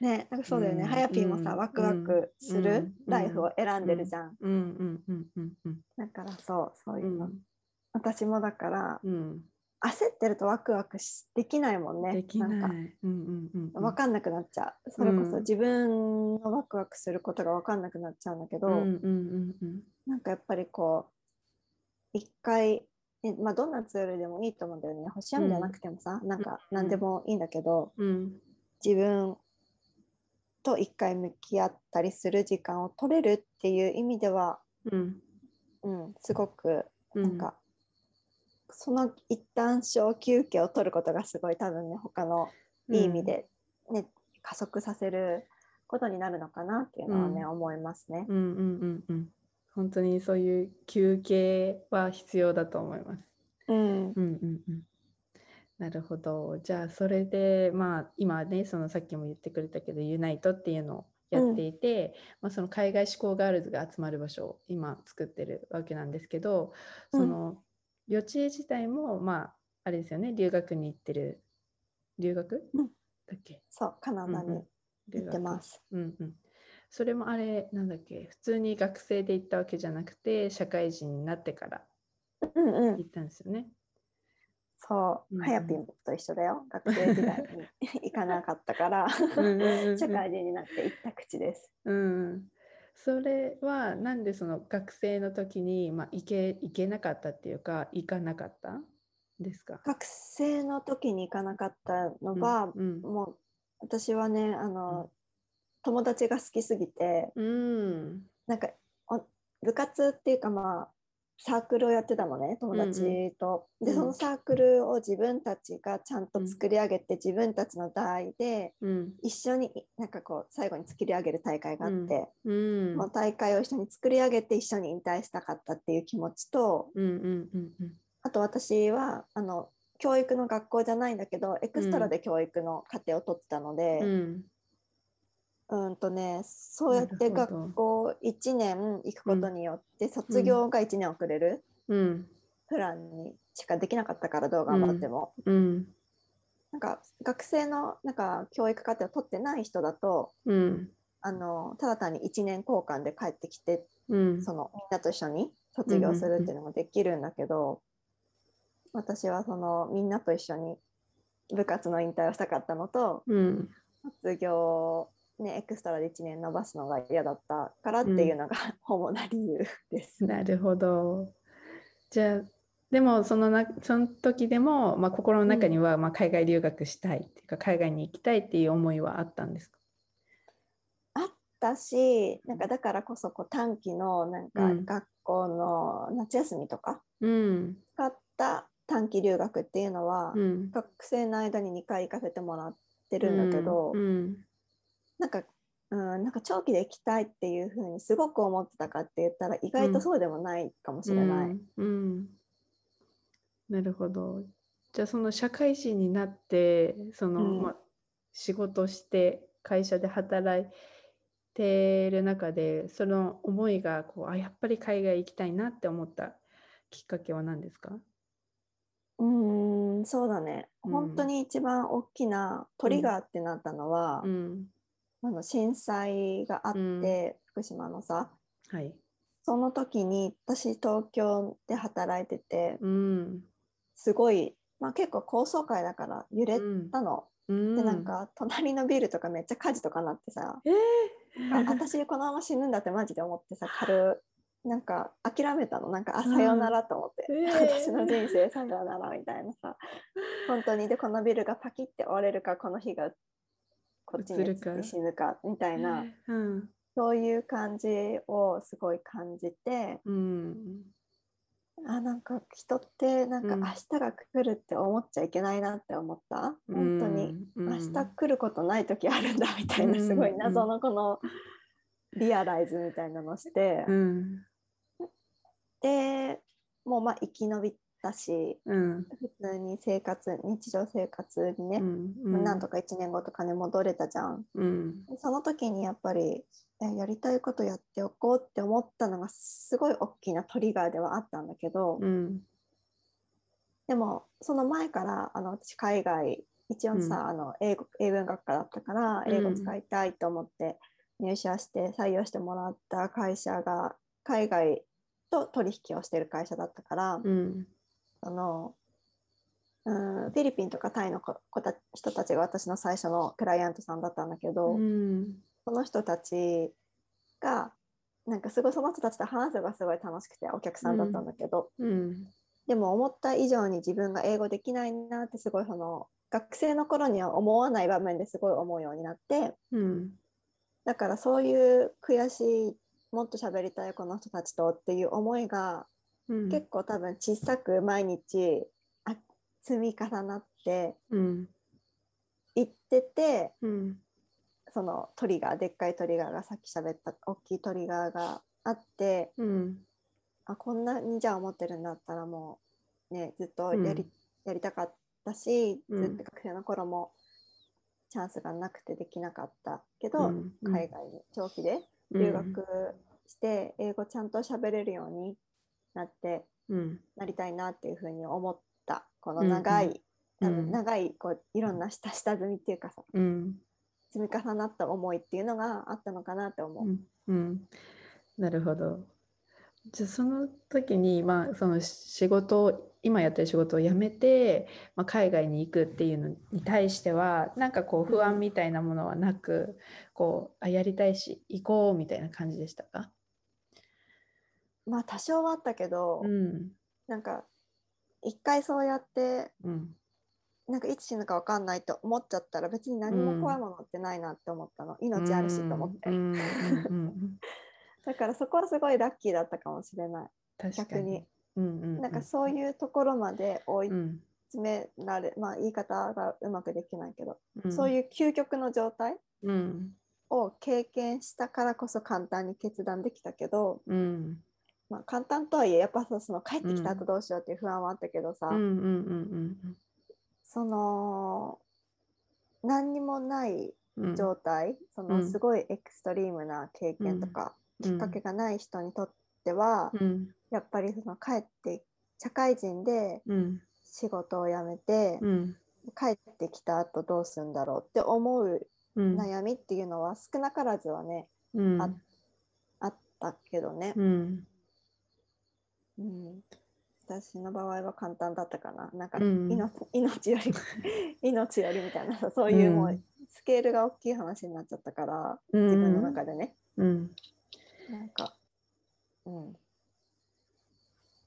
ね、なんかそうだよね。うん。はやぴーもさ、うん。ワクワクするうん。ライフを選んでるじゃん。うん。うん。うん。うん。うん。だからそう、そういううの。ん。私もだから、うん。焦ってるとワクワクしできないもんね。できない。んか。うんうんうんうん。分かんなくなっちゃう。それこそうん。自分のワクワクすることが分かんなくなっちゃうんだけど、うんうんうんうん。なんかやっぱりこう、一回、えまあ、どんなツールでもいいと思うんだよね。星読みじゃなくてもさ、なんか何でもいいんだけど、うん。自分と一回向き合ったりする時間を取れるっていう意味では、うん。うん、すごくうん。なんか、その一旦小休憩を取ることがすごい多分ね他のいい意味で、ね加速させることになるのかなっていうのはね、うん。思いますね。うんうんうんうん。本当にそういう休憩は必要だと思います。うん。うんうんうんなるほど。じゃあそれでまあ今ねそのさっきも言ってくれたけどユナイトっていうのをやっていて、まあ、その海外志向ガールズが集まる場所を今作ってるわけなんですけどうん。その幼稚園自体もまああれですよね留学に行ってる。留学、うん。だっけ？そうカナダに行ってます。うんうん、それもあれなんだっけ？普通に学生で行ったわけじゃなくて社会人になってからうんうん。行ったんですよね。そう、うんうんはやぴんと一緒だよ。学生時代に。行かなかったから、うんうんうんうん。社会人になって行った口です。うん、それはなんでその学生の時に、まあ、行け行けなかったっていうか行かなかったんですか？学生の時に行かなかったのは、うんもう私はねあの、友達が好きすぎてうん。なんかお部活っていうかまあサークルをやってたのね友達と。でうん。そのサークルを自分たちがちゃんと作り上げて、自分たちの代でうん。一緒になんかこう最後に作り上げる大会があって、うん。この大会を一緒に作り上げて一緒に引退したかったっていう気持ちとうんうんうんうん。あと私はあの教育の学校じゃないんだけどエクストラで教育の課程を取ってたので、うんうんとね、そうやって学校1年行くことによって卒業が1年遅れるうん。プランにしかできなかったからどう頑張っても、うん。なんか学生のなんか教育課程を取ってない人だとうん。あのただ単に1年交換で帰ってきてうん。そのみんなと一緒に卒業するっていうのもできるんだけど、私はそのみんなと一緒に部活の引退をしたかったのとうん。卒業ねエクストラで1年伸ばすのが嫌だったからっていうのが、主な理由です。なるほど。じゃあでもそのなその時でも、まあ、心の中には、まあ、海外留学したいっていうか海外に行きたいっていう思いはあったんですか？あったしなんかだからこそこう短期のなんかうん。学校の夏休みとかうん。使った短期留学っていうのは、うん。学生の間に2回行かせてもらってるんだけど、うんなんか、うん、なんか長期で行きたいっていうふうにすごく思ってたかって言ったら意外とそうでもないかもしれない。うんうん。なるほど。じゃあその社会人になってその、うん。まあ、仕事して会社で働いてる中でその思いがこうあやっぱり海外行きたいなって思ったきっかけは何ですか？うーんそうだね、うん。本当に一番大きなトリガーってなったのは、うんあの震災があって、うん。福島のさはい。その時に私東京で働いててうん。すごい、まあ、結構高層階だから揺れたの、うん。でなんか隣のビルとかめっちゃ火事とかなってさ、えあー私このまま死ぬんだってマジで思ってさ軽なんか諦めたの。なんかあさよならと思って、うん。えー。私の人生さよならみたいなさ。本当に。でこのビルがパキって折れるかこの日がこっちに死ぬかみたいなうん。そういう感じをすごい感じてうん。あなんか人ってなんかうん。明日が来るって思っちゃいけないなって思った、本当にうん。明日来ることない時あるんだみたいなうん。すごい謎のこのリアライズみたいなのして、うん。でもうまあ生き延びたしうん。普通に生活日常生活にね、うんなんとか1年後とかね戻れたじゃん。うん。その時にやっぱりえやりたいことやっておこうって思ったのがすごい大きなトリガーではあったんだけど、うん。でもその前からあの私海外一応さ、うん。あの英語英文学科だったからうん。英語使いたいと思って入社して採用してもらった会社が海外と取引をしてる会社だったから、うんあのうん、フィリピンとかタイの子子た人たちが私の最初のクライアントさんだったんだけど、うんその人たちがなんかすごいその人たちと話すのがすごい楽しくてお客さんだったんだけど、うんでも思った以上に自分が英語できないなってすごいその学生の頃には思わない場面ですごい思うようになってうん。だからそういう悔しいもっと喋りたいこの人たちとっていう思いがうん。結構多分小さく毎日あ積み重なってうん。いっててうん。そのトリガーでっかいトリガーがさっき喋った大きいトリガーがあってうん。あこんなにじゃあ思ってるんだったらもうねずっとやり,、うん。やりたかったしうん。ずっと学生の頃もチャンスがなくてできなかったけど、うん。海外に長期で留学して英語ちゃんと喋れるようになってうん。なりたいなっていうふうに思った。この長い、うん。多うん。分長いこういろんな下下積みっていうかさうん。積み重なった思いっていうのがあったのかなって思う。うん。うん。なるほど。じゃあその時に、まあ、その仕事を今やってる仕事を辞めて、まあ、海外に行くっていうのに対してはなんかこう不安みたいなものはなくこうあやりたいし行こうみたいな感じでしたか？まあ多少はあったけど、うん。なんか一回そうやってうん。なんかいつ死ぬか分かんないと思っちゃったら別に何も怖いものってないなって思ったの、命あるしと思って、うん。うん。うん。うん。だからそこはすごいラッキーだったかもしれない、逆に。に。うんうんうん。なんかそういうところまで追いうん。詰められ、まあ言い方がうまくできないけど、うん。そういう究極の状態うん。を経験したからこそ簡単に決断できたけど、うんまあ、簡単とはいえやっぱその帰ってきた後どうしようっていう不安はあったけどさ、その何にもないうんうん。状態、そのうん。すごいエクストリームな経験とか、きっかけがない人にとっては、うん。やっぱりその帰って社会人でうん。仕事を辞めて、うん。帰ってきた後どうするんだろうって思ううん。悩みっていうのは少なからずはね、あったけどね、うんうん。私の場合は簡単だったかな。なんかうん。命,、命より 命よりみたいなさそういうもううん。スケールが大きい話になっちゃったから、うん。自分の中でね。うん。なんかうん。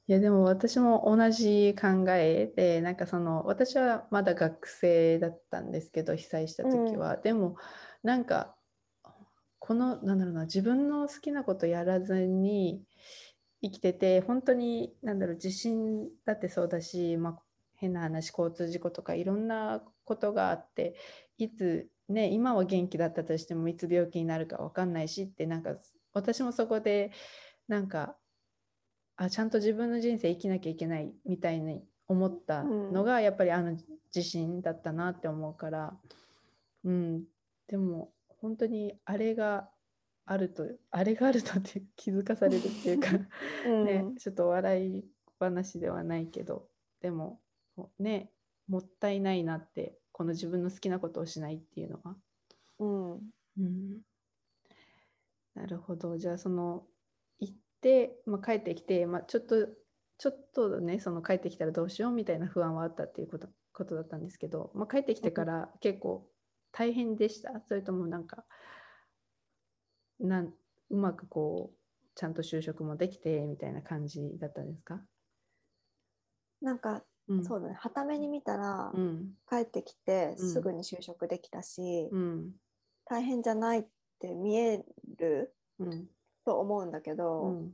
いやでも私も同じ考えでなんかその私はまだ学生だったんですけど被災した時は、でもなんかこのなんだろうな自分の好きなことやらずに生きてて本当になんだろう地震だってそうだし、まあ、変な話交通事故とかいろんなことがあっていつね今は元気だったとしてもいつ病気になるか分かんないしってなんか私もそこでなんかあちゃんと自分の人生生きなきゃいけないみたいに思ったのが、やっぱりあの自信だったなって思うから、うん、でも本当にあれがあるとあれがあるとって気づかされるっていうか、ね、ちょっと笑い話ではないけどでもねもったいないなってこの自分の好きなことをしないっていうのは。うん。うん、なるほど。じゃあその行って、まあ、帰ってきて、まあ、ちょっとちょっとねその帰ってきたらどうしようみたいな不安はあったっていうことことだったんですけど、まあ、帰ってきてから結構大変でした？それともなんかなんうまくこうちゃんと就職もできてみたいな感じだったんですか、なんかうん、そうだね。はために見たら、うん。帰ってきてうん。すぐに就職できたし、うん。大変じゃないって見えるうん。と思うんだけど、うん。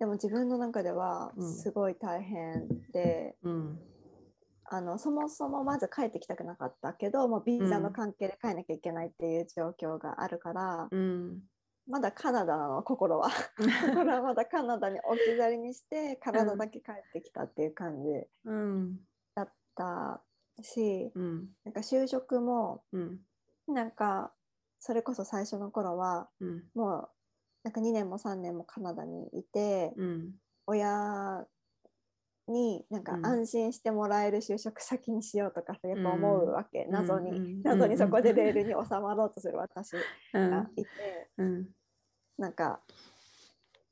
でも自分の中ではうん。すごい大変で、うん。あのそもそもまず帰ってきたくなかったけどもうビザの関係で帰んなきゃいけないっていう状況があるから、うんまだカナダなの心は。心はまだカナダに置き去りにして体だけ帰ってきたっていう感じうんだったし、うんなんか就職もうんなんかそれこそ最初の頃はうん。もうなんか2年も3年もカナダにいて、うん。親になんかうん。安心してもらえる就職先にしようとかさやっぱ思うわけ、謎に、うん。うん。謎にそこでレールに収まろうとする私うんがいて、うん。なんか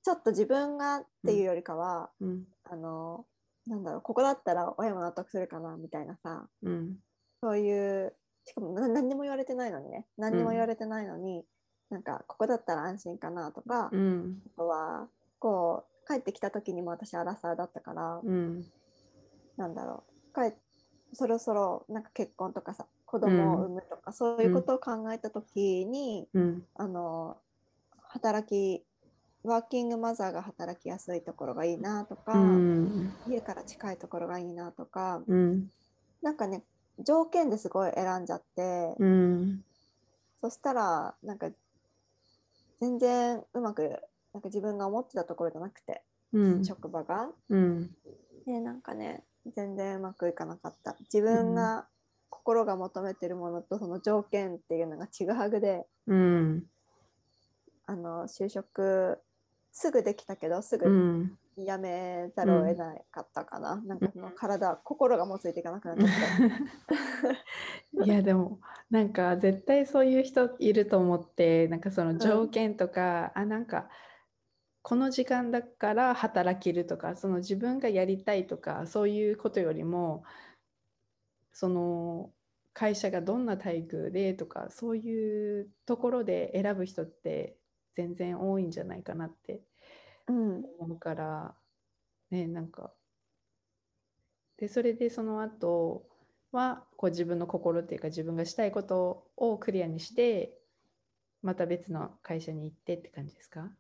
ちょっと自分がっていうよりかは、うん。あのなんだろうここだったら親も納得するかなみたいなさ。うん。そういうしかもな何にも言われてないのにね。何にも言われてないのに、なんかここだったら安心かなとか、あうん。とはこう帰ってきた時にも私アラサーだったから、うん。なんだろう。帰そろそろなんか結婚とかさ子供を産むとか、そういうことを考えた時に、うん。あの働きワーキングマザーが働きやすいところがいいなとか、うん。家から近いところがいいなとか、うん。なんかね条件ですごい選んじゃって、うん。そしたらなんか全然うまくなんか自分が思ってたところじゃなくて、うん。職場が。うん。でなんかね全然うまくいかなかった。自分が心が求めてるものとその条件っていうのがちぐはぐでうん。あの就職すぐできたけどすうぐん。やめざるを得なかったかな、なんかその体心がもうついていかなくなっちゃって いやでもなんか絶対そういう人いると思ってなんかその条件とか、あなんかこの時間だから働けるとかその自分がやりたいとかそういうことよりもその会社がどんな待遇でとかそういうところで選ぶ人って全然多いんじゃないかなってうん。思うからねなんか。でそれでその後はこう自分の心っていうか自分がしたいことをクリアにしてまた別の会社に行ってって感じですか、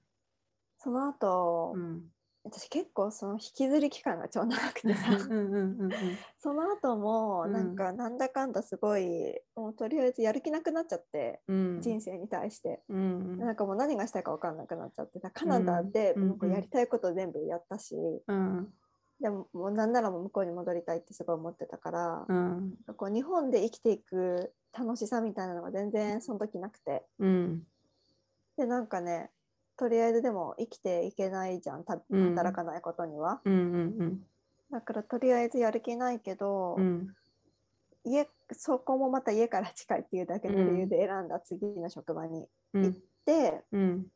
その後、うん、私結構その引きずり期間が超長くてさうんうんうんうん その後もうん。なんかなんだかんだすごい、もうとりあえずやる気なくなっちゃって、うん。人生に対して、うんなんかもう何がしたいか分かんなくなっちゃってたカナダでうんもうこうやりたいこと全部やったし、うん。でももうなんならもう向こうに戻りたいってすごい思ってたから、うん。こう日本で生きていく楽しさみたいなのが全然その時なくて。うん。でなんかねとりあえずでも生きていけないじゃん働かないことには、うんうんだからとりあえずやる気ないけど、うん。家そこもまた家から近いっていうだけの理由で選んだ次の職場にうん。行って、うん。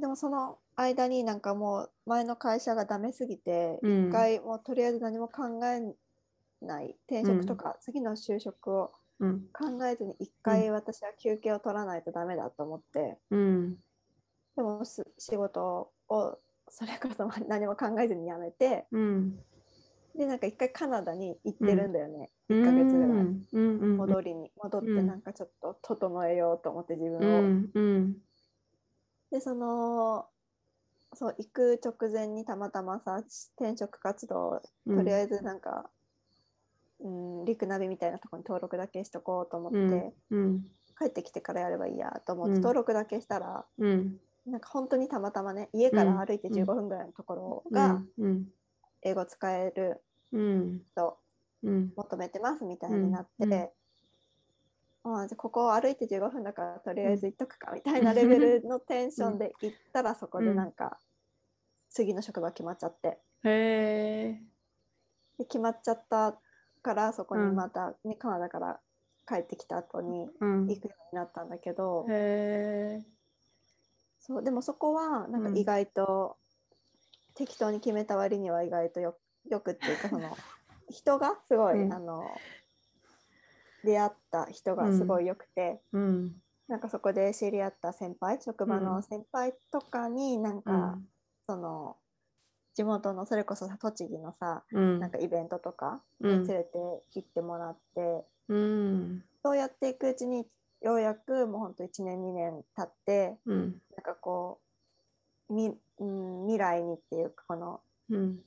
でもその間になんかもう前の会社がダメすぎてうん。一回もうとりあえず何も考えない転職とか次の就職をうん。考えずに一回私は休憩を取らないとダメだと思ってうんでもす仕事をそれこそ何も考えずに辞めてうん。でなんか一回カナダに行ってるんだよね、うん。1ヶ月ぐらい。うんうん戻りに。戻ってうん。なんかちょっと整えようと思って自分うを、でそのそう行く直前にたまたまさ転職活動うん。とりあえずなんか、うん、リクナビみたいなところに登録だけしとこうと思って、帰ってきてからやればいいやと思って、うん。登録だけしたらうんなんか本当にたまたまね家から歩いてうん。15分ぐらいのところがうん。英語使えるうん。人うん。求めてますみたいになって、ああじゃあここを歩いて15分だからとりあえず行っとくかみたいなレベルのテンションで行ったらそこでなんか次の職場決まっちゃって。へえで決まっちゃったからそこにまた、ねカナダから帰ってきた後にうん。行くようになったんだけど、へえそうでもそこはなんか意外と適当に決めた割には意外とよよくっていうかその 人がすごい、うん。あの出会った人がすごいよくて、うん。なんかそこで知り合った先輩職場の先輩とかになんか、その地元のそれこそさ栃木のさうん。なんかイベントとかうん。に連れて行ってもらって、うん。そうやっていくうちにようやくもうほんと1年2年経ってうん。なんかこうみ、うん、未来にっていうかこのうん。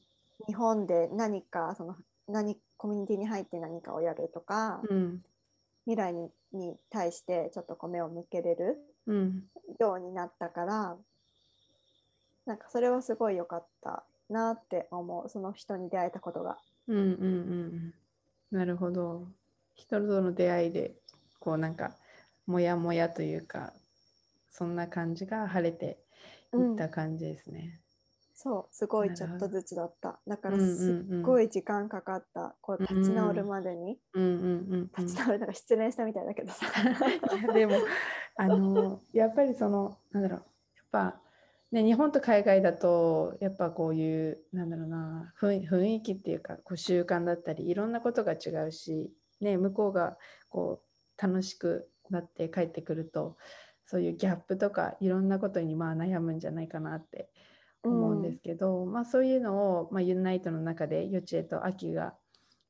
日本で何かその何コミュニティに入って何かをやるとか、うん。未来にに対してちょっとこう目を向けれるうん。ようになったからなんかそれはすごい良かったなって思う。その人に出会えたことが。うんうんうんうん。なるほど。人との出会いでこうなんかもやもやというかそんな感じが晴れていった感じですね。そうすごいちょっとずつだった。だからすっい。ごい時間かかった。こう立ち直るまでに、うんうんうんうん、立ち直るなんか失恋したみたいだけどさ。でもあのやっぱりそのなんだろう。やっぱね日本と海外だとやっぱこういうなんだろうな雰囲雰囲気っていうかこう習慣だったりいろんなことが違うし、ね、向こうがこう楽しくなって帰ってくるとそういうギャップとかいろんなことにまあ悩むんじゃないかなって思うんですけど、まあ、そういうのを、まあ、ユナイトの中で幼稚園と秋が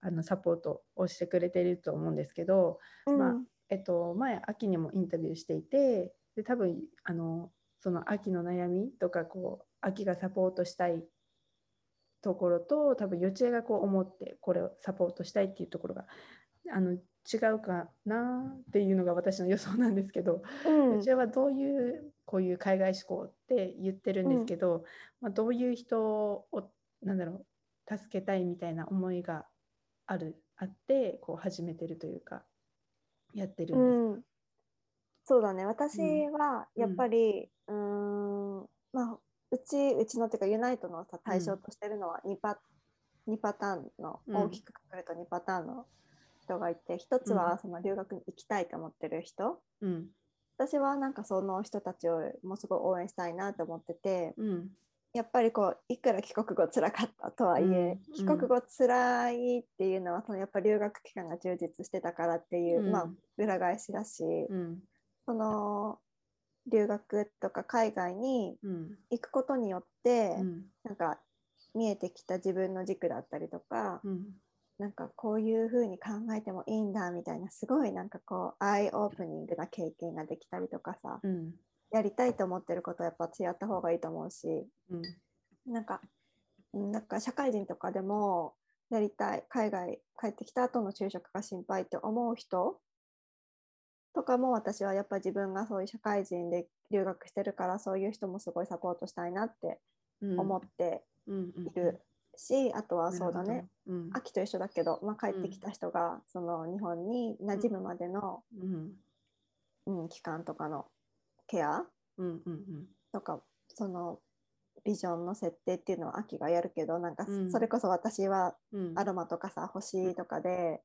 あのサポートをしてくれていると思うんですけど、うん。まあえっと、前秋にもインタビューしていてで多分あのその秋の悩みとかこう秋がサポートしたいところと多分幼稚園がこう思ってこれをサポートしたいっていうところがあの違うかなっていうのが私の予想なんですけど、うん。うちはどういうこういう海外志向って言ってるんですけど、まあ、どういう人をなんだろう助けたいみたいな思いがあるあってこう始めてるというかやってるんです。うん、そうだね。私はうんやっぱり、うーんまあうちうちのっていうかユナイトのさ対象としてるのは2パ,、2パターンのうん。大きくくくると2パターンの人がいて一つはその留学に行きたいと思ってる人。うん。私はなんかその人たちをもうすごい応援したいなと思っててうん。やっぱりこういくら帰国後辛かったとはいえ、うん。帰国後辛いっていうのはそのやっぱ留学期間が充実してたからっていう、うん。まあ裏返しだし、うん。その留学とか海外にうん。行くことによって、うん。なんか見えてきた自分の軸だったりとか、うんなんかこういう風に考えてもいいんだみたいなすごいなんかこうアイオープニングな経験ができたりとかさうん。やりたいと思ってることはやっぱやった方がいいと思うしうん。なんかうんなんか社会人とかでもやりたい海外帰ってきた後の就職が心配って思う人とかも私はやっぱ自分がそういう社会人で留学してるからそういう人もすごいサポートしたいなってうん。思っているし、あとはそうだね。うん。秋と一緒だけど、まあ、帰ってきた人がその日本に馴染むまでの、うん。うん、期間とかのケアうんうんとかそのビジョンの設定っていうのは秋がやるけどなんかうん。それこそ私はうん。アロマとかさ星とかで、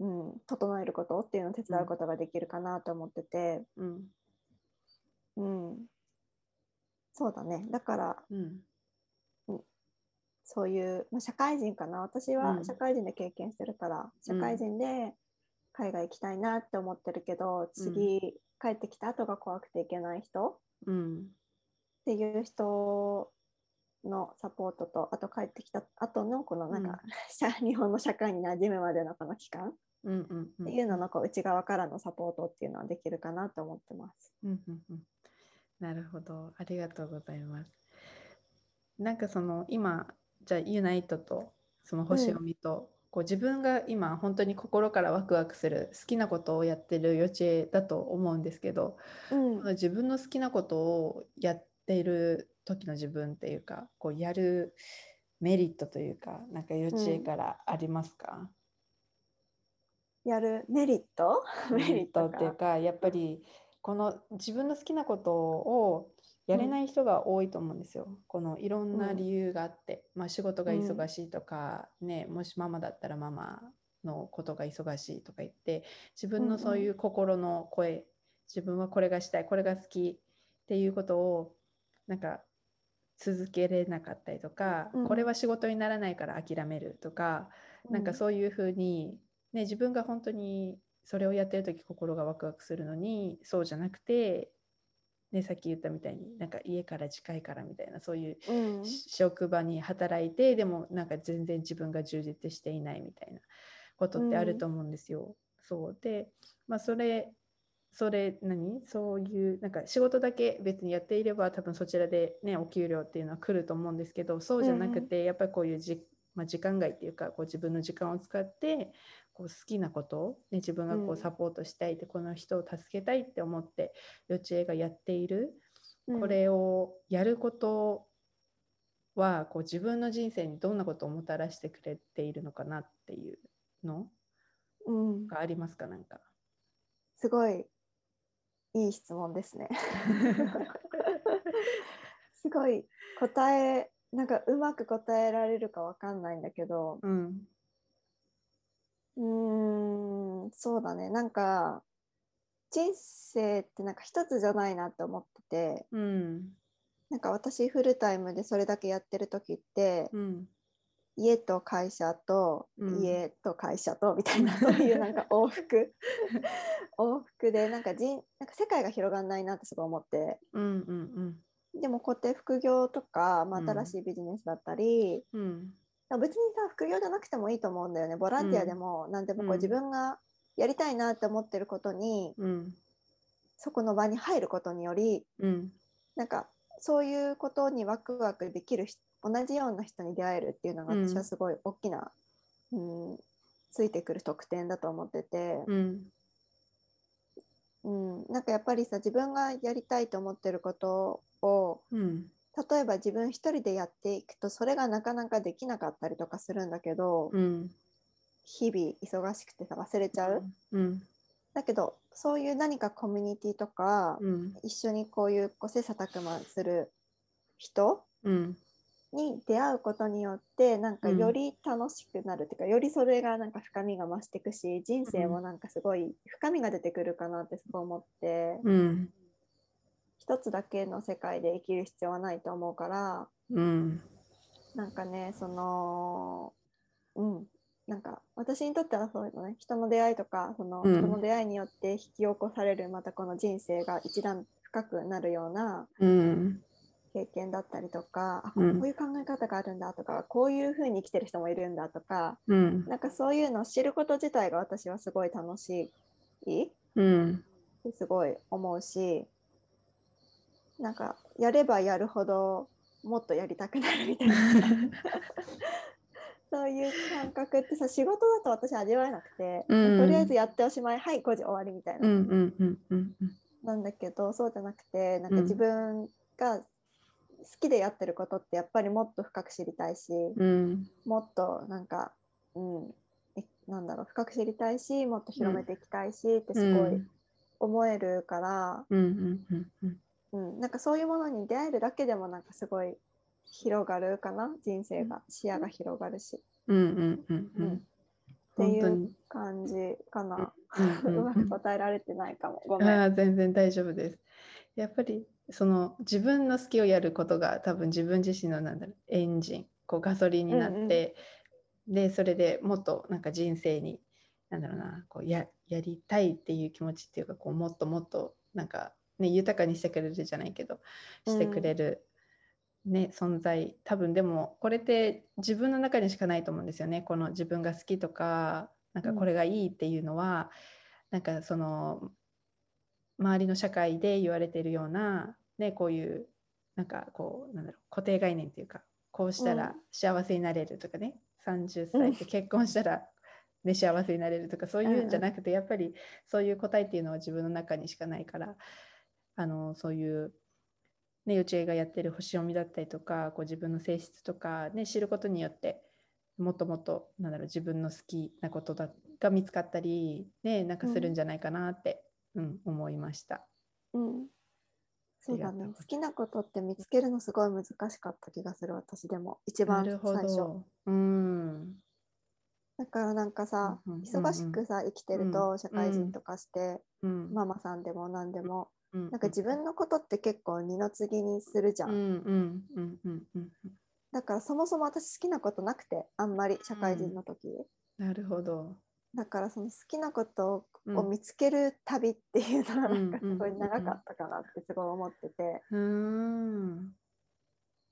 うん、整えることっていうのを手伝うことができるかなと思ってて、うん。うん、そうだね。だからうんそういう、まあ、社会人かな私うんは社会人で経験してるから、社会人で海外行きたいなって思ってるけど、次帰ってきた後が怖くていけない人っうんていう人のサポートとあと帰ってきた後のこのなんか、社日本の社会に馴染むまでのこの期間うんうんうんっていうののこう内側からのサポートっていうのはできるかなと思ってます。うんうんうんなるほど。ありがとうございます。なんかその今、じゃあユナイトとその星読みと、こう自分が今本当に心からワクワクする好きなことをやってる幼稚園だと思うんですけど、うん。自分の好きなことをやっている時の自分っていうか、こうやるメリットというか、なんか幼稚園からありますか、やるメリット？メリットっていうか。かやっぱりこの自分の好きなことをやれない人が多いと思うんですよ。このいろんな理由があって、まあ仕事が忙しいとか、ねもしママだったらママのことが忙しいとか言って自分のそういう心の声、自分はこれがしたいこれが好きっていうことをなんか続けれなかったりとか、うん。これは仕事にならないから諦めるとか、なんかうそういうふうに、ね、自分が本当にそれをやってる時心がワクワクするのにそうじゃなくて、ね、さっき言ったみたいになんか家から近いからみたいなそういう職場に働いてでもなんか全然自分が充実していないみたいなことってあると思うんですよ。そう。で、まあ、それそれ何？そういうなんか仕事だけ別にやっていれば多分そちらでねお給料っていうのは来ると思うんですけどそうじゃなくて、やっぱりこういうじ、まあ、時間外っていうかこう自分の時間を使ってこう好きなこと、ね、自分がこううんサポートしたいって、この人を助けたいって思って幼稚園がやっている、うんこれをやることはこう自分の人生にどんなことをもたらしてくれているのかなっていうのうん、がありますかなんか。すごいいい質問ですね。すごい答えなんかうまく答えられるかわかんないんだけど。うんうーんそうだね。なんか人生ってなんか一つじゃないなって思ってて。うん。なんか私フルタイムでそれだけやってる時ってうん。家と会社とうん。家と会社とみたいな、そういうなんか往復。往復でなんか人なんか世界が広がんないなってすごい思って。うんうんでも固定副業とか、まあ、うん。新しいビジネスだったり、うん。別にさ副業じゃなくてもいいと思うんだよね。ボランティアでも何でもこう、うん。自分がやりたいなって思ってることにうん。そこの場に入ることによりうん。なんかそういうことにワクワクできる人同じような人に出会えるっていうのがうん私はすごい大きな、うんついてくる特典だと思ってて、うん。うん、なんかやっぱりさ自分がやりたいと思ってることをうん。例えば自分一人でやっていくとそれがなかなかできなかったりとかするんだけど、うん。日々忙しくてさ忘れちゃう、うん。だけどそういう何かコミュニティとか、うん。一緒にこういうこう切磋琢磨する人うん。に出会うことによってなんかうん。より楽しくなるっていうか、よりそれがなんか深みが増していくし人生もなんかすごい深みが出てくるかなってすごい思って、うん一つだけの世界で生きる必要はないと思うからうんなんかねそのうんなんか私にとってはそういうのね人の出会いとかそのうん。人の出会いによって引き起こされるまたこの人生が一段深くなるようなうん。経験だったりとか、あこうん。ういう考え方があるんだとかこういうふうに生きてる人もいるんだとかうん。なんかそういうのを知ること自体が私はすごい楽しい。うん。すごい思うしなんかやればやるほどもっとやりたくなるみたいな。そういう感覚ってさ仕事だと私味わえなくて、うん。とりあえずやっておしまいはい5時終わりみたいな、うんうんうんうんなんだけどそうじゃなくてなんかうん。自分が好きでやってることってやっぱりもっと深く知りたいし、うん。もっとなんか、うん、えなんだろう深く知りたいしもっと広めていきたいしってすごい思えるから、うんうんうんうんうんなんかそういうものに出会えるだけでもなんかすごい広がるかな人生が視野が広がるし。うんうんうんううん。んっていう感じかな、うんうん うまく答えられてないかも。ごめん、ああ全然大丈夫です。やっぱりその自分の好きをやることが多分自分自身のなんだろうエンジンこうガソリンになって、でそれでもっとなんか人生になんだろうなこうややりたいっていう気持ちっていうかこうもっともっとなんか、ね、豊かにしてくれるじゃないけどしてくれる、ね、存在。多分でもこれって自分の中にしかないと思うんですよね。この自分が好きとかなんかこれがいいっていうのは、なんかその周りの社会で言われているような、ね、こういうなんかこうなんだろう固定概念っていうかこうしたら幸せになれるとかね、30歳で結婚したら、ね、幸せになれるとかそういうんじゃなくて、やっぱりそういう答えっていうのは自分の中にしかないからあのそういう、ね、幼稚園がやってる星読みだったりとかこう自分の性質とか、ね、知ることによってもっともっとなんだろう自分の好きなことだが見つかったり、ね、なんかするんじゃないかなって、うん思いました。うんそうだね好きなことって見つけるのすごい難しかった気がする私でも一番最初ど。うん。だからなんかさ、うんうん忙しくさ生きてると社会人とかして、うん。ママさんでも何でも、うんなんか自分のことって結構二の次にするじゃん、うんうんうんうんうん。だからそもそも私好きなことなくてあんまり社会人の時、なるほど。だからその好きなことうん。を見つける旅っていうのはなんかうんすごい長かったかなってすごい思ってて、うーん。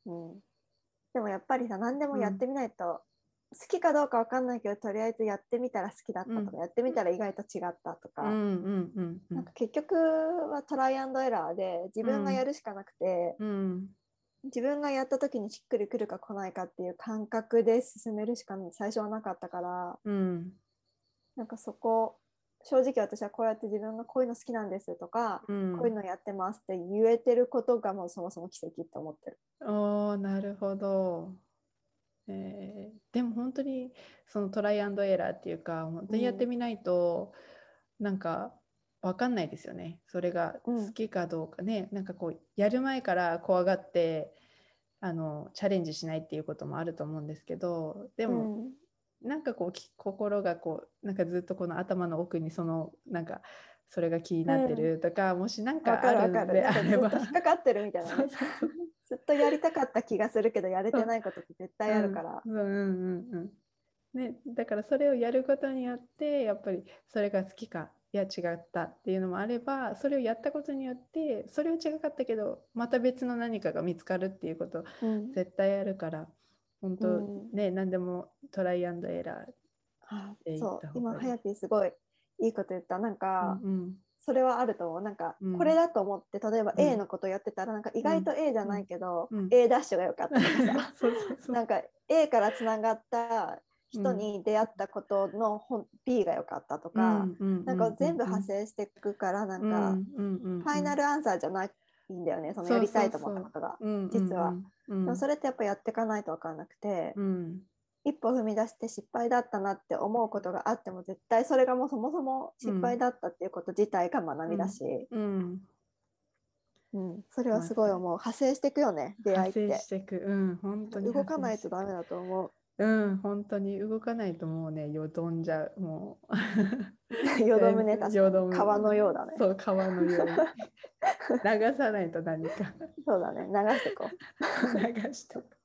うん、でもやっぱりさ何でもやってみないと、好きかどうかわかんないけどとりあえずやってみたら好きだったとか、うんやってみたら意外と違ったとか、結局はトライアンドエラーで自分がやるしかなくて、うん自分がやった時にしっくりくるか来ないかっていう感覚で進めるしか最初はなかったからうんなんかそこ正直私はこうやって自分がこういうの好きなんですとか、うんこういうのやってますって言えてることがもうそもそも奇跡って思ってる。おーなるほど。えーでも本当にそのトライアンドエラーっていうか本当にやってみないと、なんかわかんないですよね。それがうん。好きかどうかね、なんかこうやる前から怖がってあのチャレンジしないっていうこともあると思うんですけどでも、うん。なんかこうき心がこうなんかずっとこの頭の奥にそのなんかそれが気になってるとか、もしなんかあるんであればと引っかかってるみたいなね。ずっとやりたかった気がするけどやれてないことって絶対あるから。うんうんうん。うんね、だからそれをやることによってやっぱりそれが好きかいや違ったっていうのもあればそれをやったことによってそれは違かったけどまた別の何かが見つかるっていうことうん。絶対あるから本当、うん。ね何でもトライアンドエラー。あて言そうった方がいい。今はやぴーすごいいいこと言った。なんか、うんそれはあると思う。なんか、うん。これだと思って例えばうん。A のことやってたらなんか意外と A じゃないけど、うん。A ダッシュが良かったとかなんか A からつながった人に出会ったことの本 B が良かったとか、なんか全部派生していくからなんか、ファイナルルアンサーじゃないんだよねそのやりたいと思ったことが。実は、でもそれ、れってやっぱやっていかないと分かんなくて、うん一歩踏み出して失敗だったなって思うことがあっても絶対それがもうそもそも失敗だったっていうこと自体が学びだし、うん、うん。それはすごい思う。派生していくよね出会いって。派生していく、うん、本当に動かないとだダメだと思う。うん、本当に動かないともうね、よどんじゃう、もう。よどむね確かよどむ。に川のようだね。そう、川のように。流さないと何か。そうだね。流してこ 流しておく。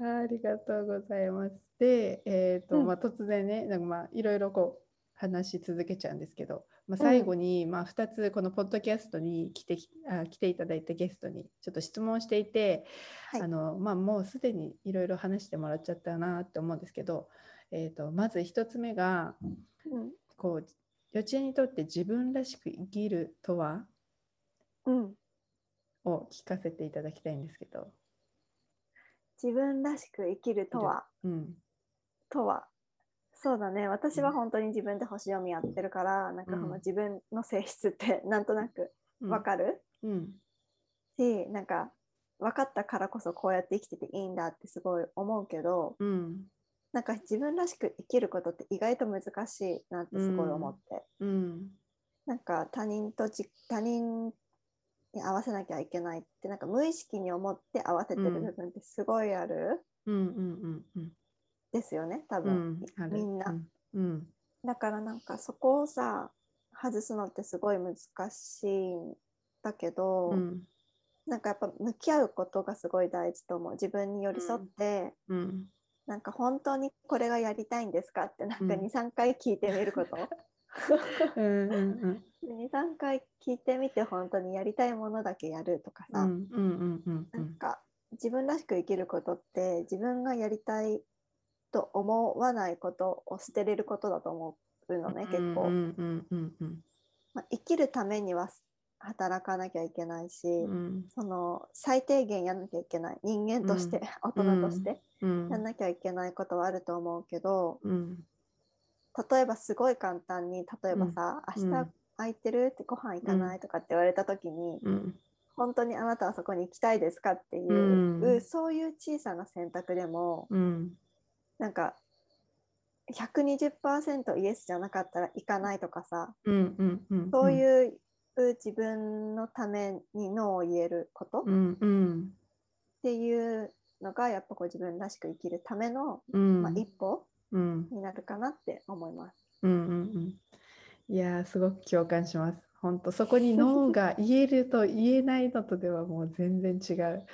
あありがとうございます。で、えっ、と、うん。まあ、突然ね、なんかまあ、いろいろこう、話し続けちゃうんですけど、まあ、最後に、まあ、2つこのポッドキャストに来てきあ来ていただいたゲストにちょっと質問していて、はい。あのまあ、もうすでにいろいろ話してもらっちゃったなって思うんですけど、えー、とまず1つ目がう、うん。こう幼稚園にとって自分らしく生きるとは？うん、を聞かせていただきたいんですけど。自分らしく生きるとはうん。とは。そうだね。私は本当に自分で星読みやってるからなんかそうん。の自分の性質って なんとなくうん。わかる、うん。しなんか分かったからこそこうやって生きてていいんだってすごい思うけどうん。なんか自分らしく生きることって意外と難しいなってすごい思って、うん。なんか他人とじ他人に合わせなきゃいけないってなんか無意識に思って合わせてる部分ってすごいある、うんうんうんですよね多う分、んある。みんな。うんうん。だからなんかそこをさ外すのってすごい難しいんだけど、うん。なんかやっぱ向き合うことがすごい大事と思う。自分に寄り添って、うん。なんか本当にこれがやりたいんですかってなんかうん。23回聞いてみること、うんうん23回聞いてみて本当にやりたいものだけやるとかさ、うんうんうんうんうなんんか自分らしく生きることって自分がやりたいと思わないことを捨てれることだと思うのね、結構、うんうんうんうん。まあ、生きるためには働かなきゃいけないし、うん。その最低限やんなきゃいけない人間として、大人としてうん。やんなきゃいけないことはあると思うけどうん例えばすごい簡単に例えばさ、うん。明日空いてるってご飯行かないとかって言われた時に、うん。本当にあなたはそこに行きたいですかっていう、うん。そういう小さな選択でもうん。なんか120%イエスじゃなかったら行かないとかさそういう自分のためにノーを言えることっていうのがやっぱこう自分らしく生きるための、うん。まあ、一歩うんになるかなって思います。うんうんうんいやーすごく共感します。本当そこにノーが 言えると言えないのとではもう全然違う。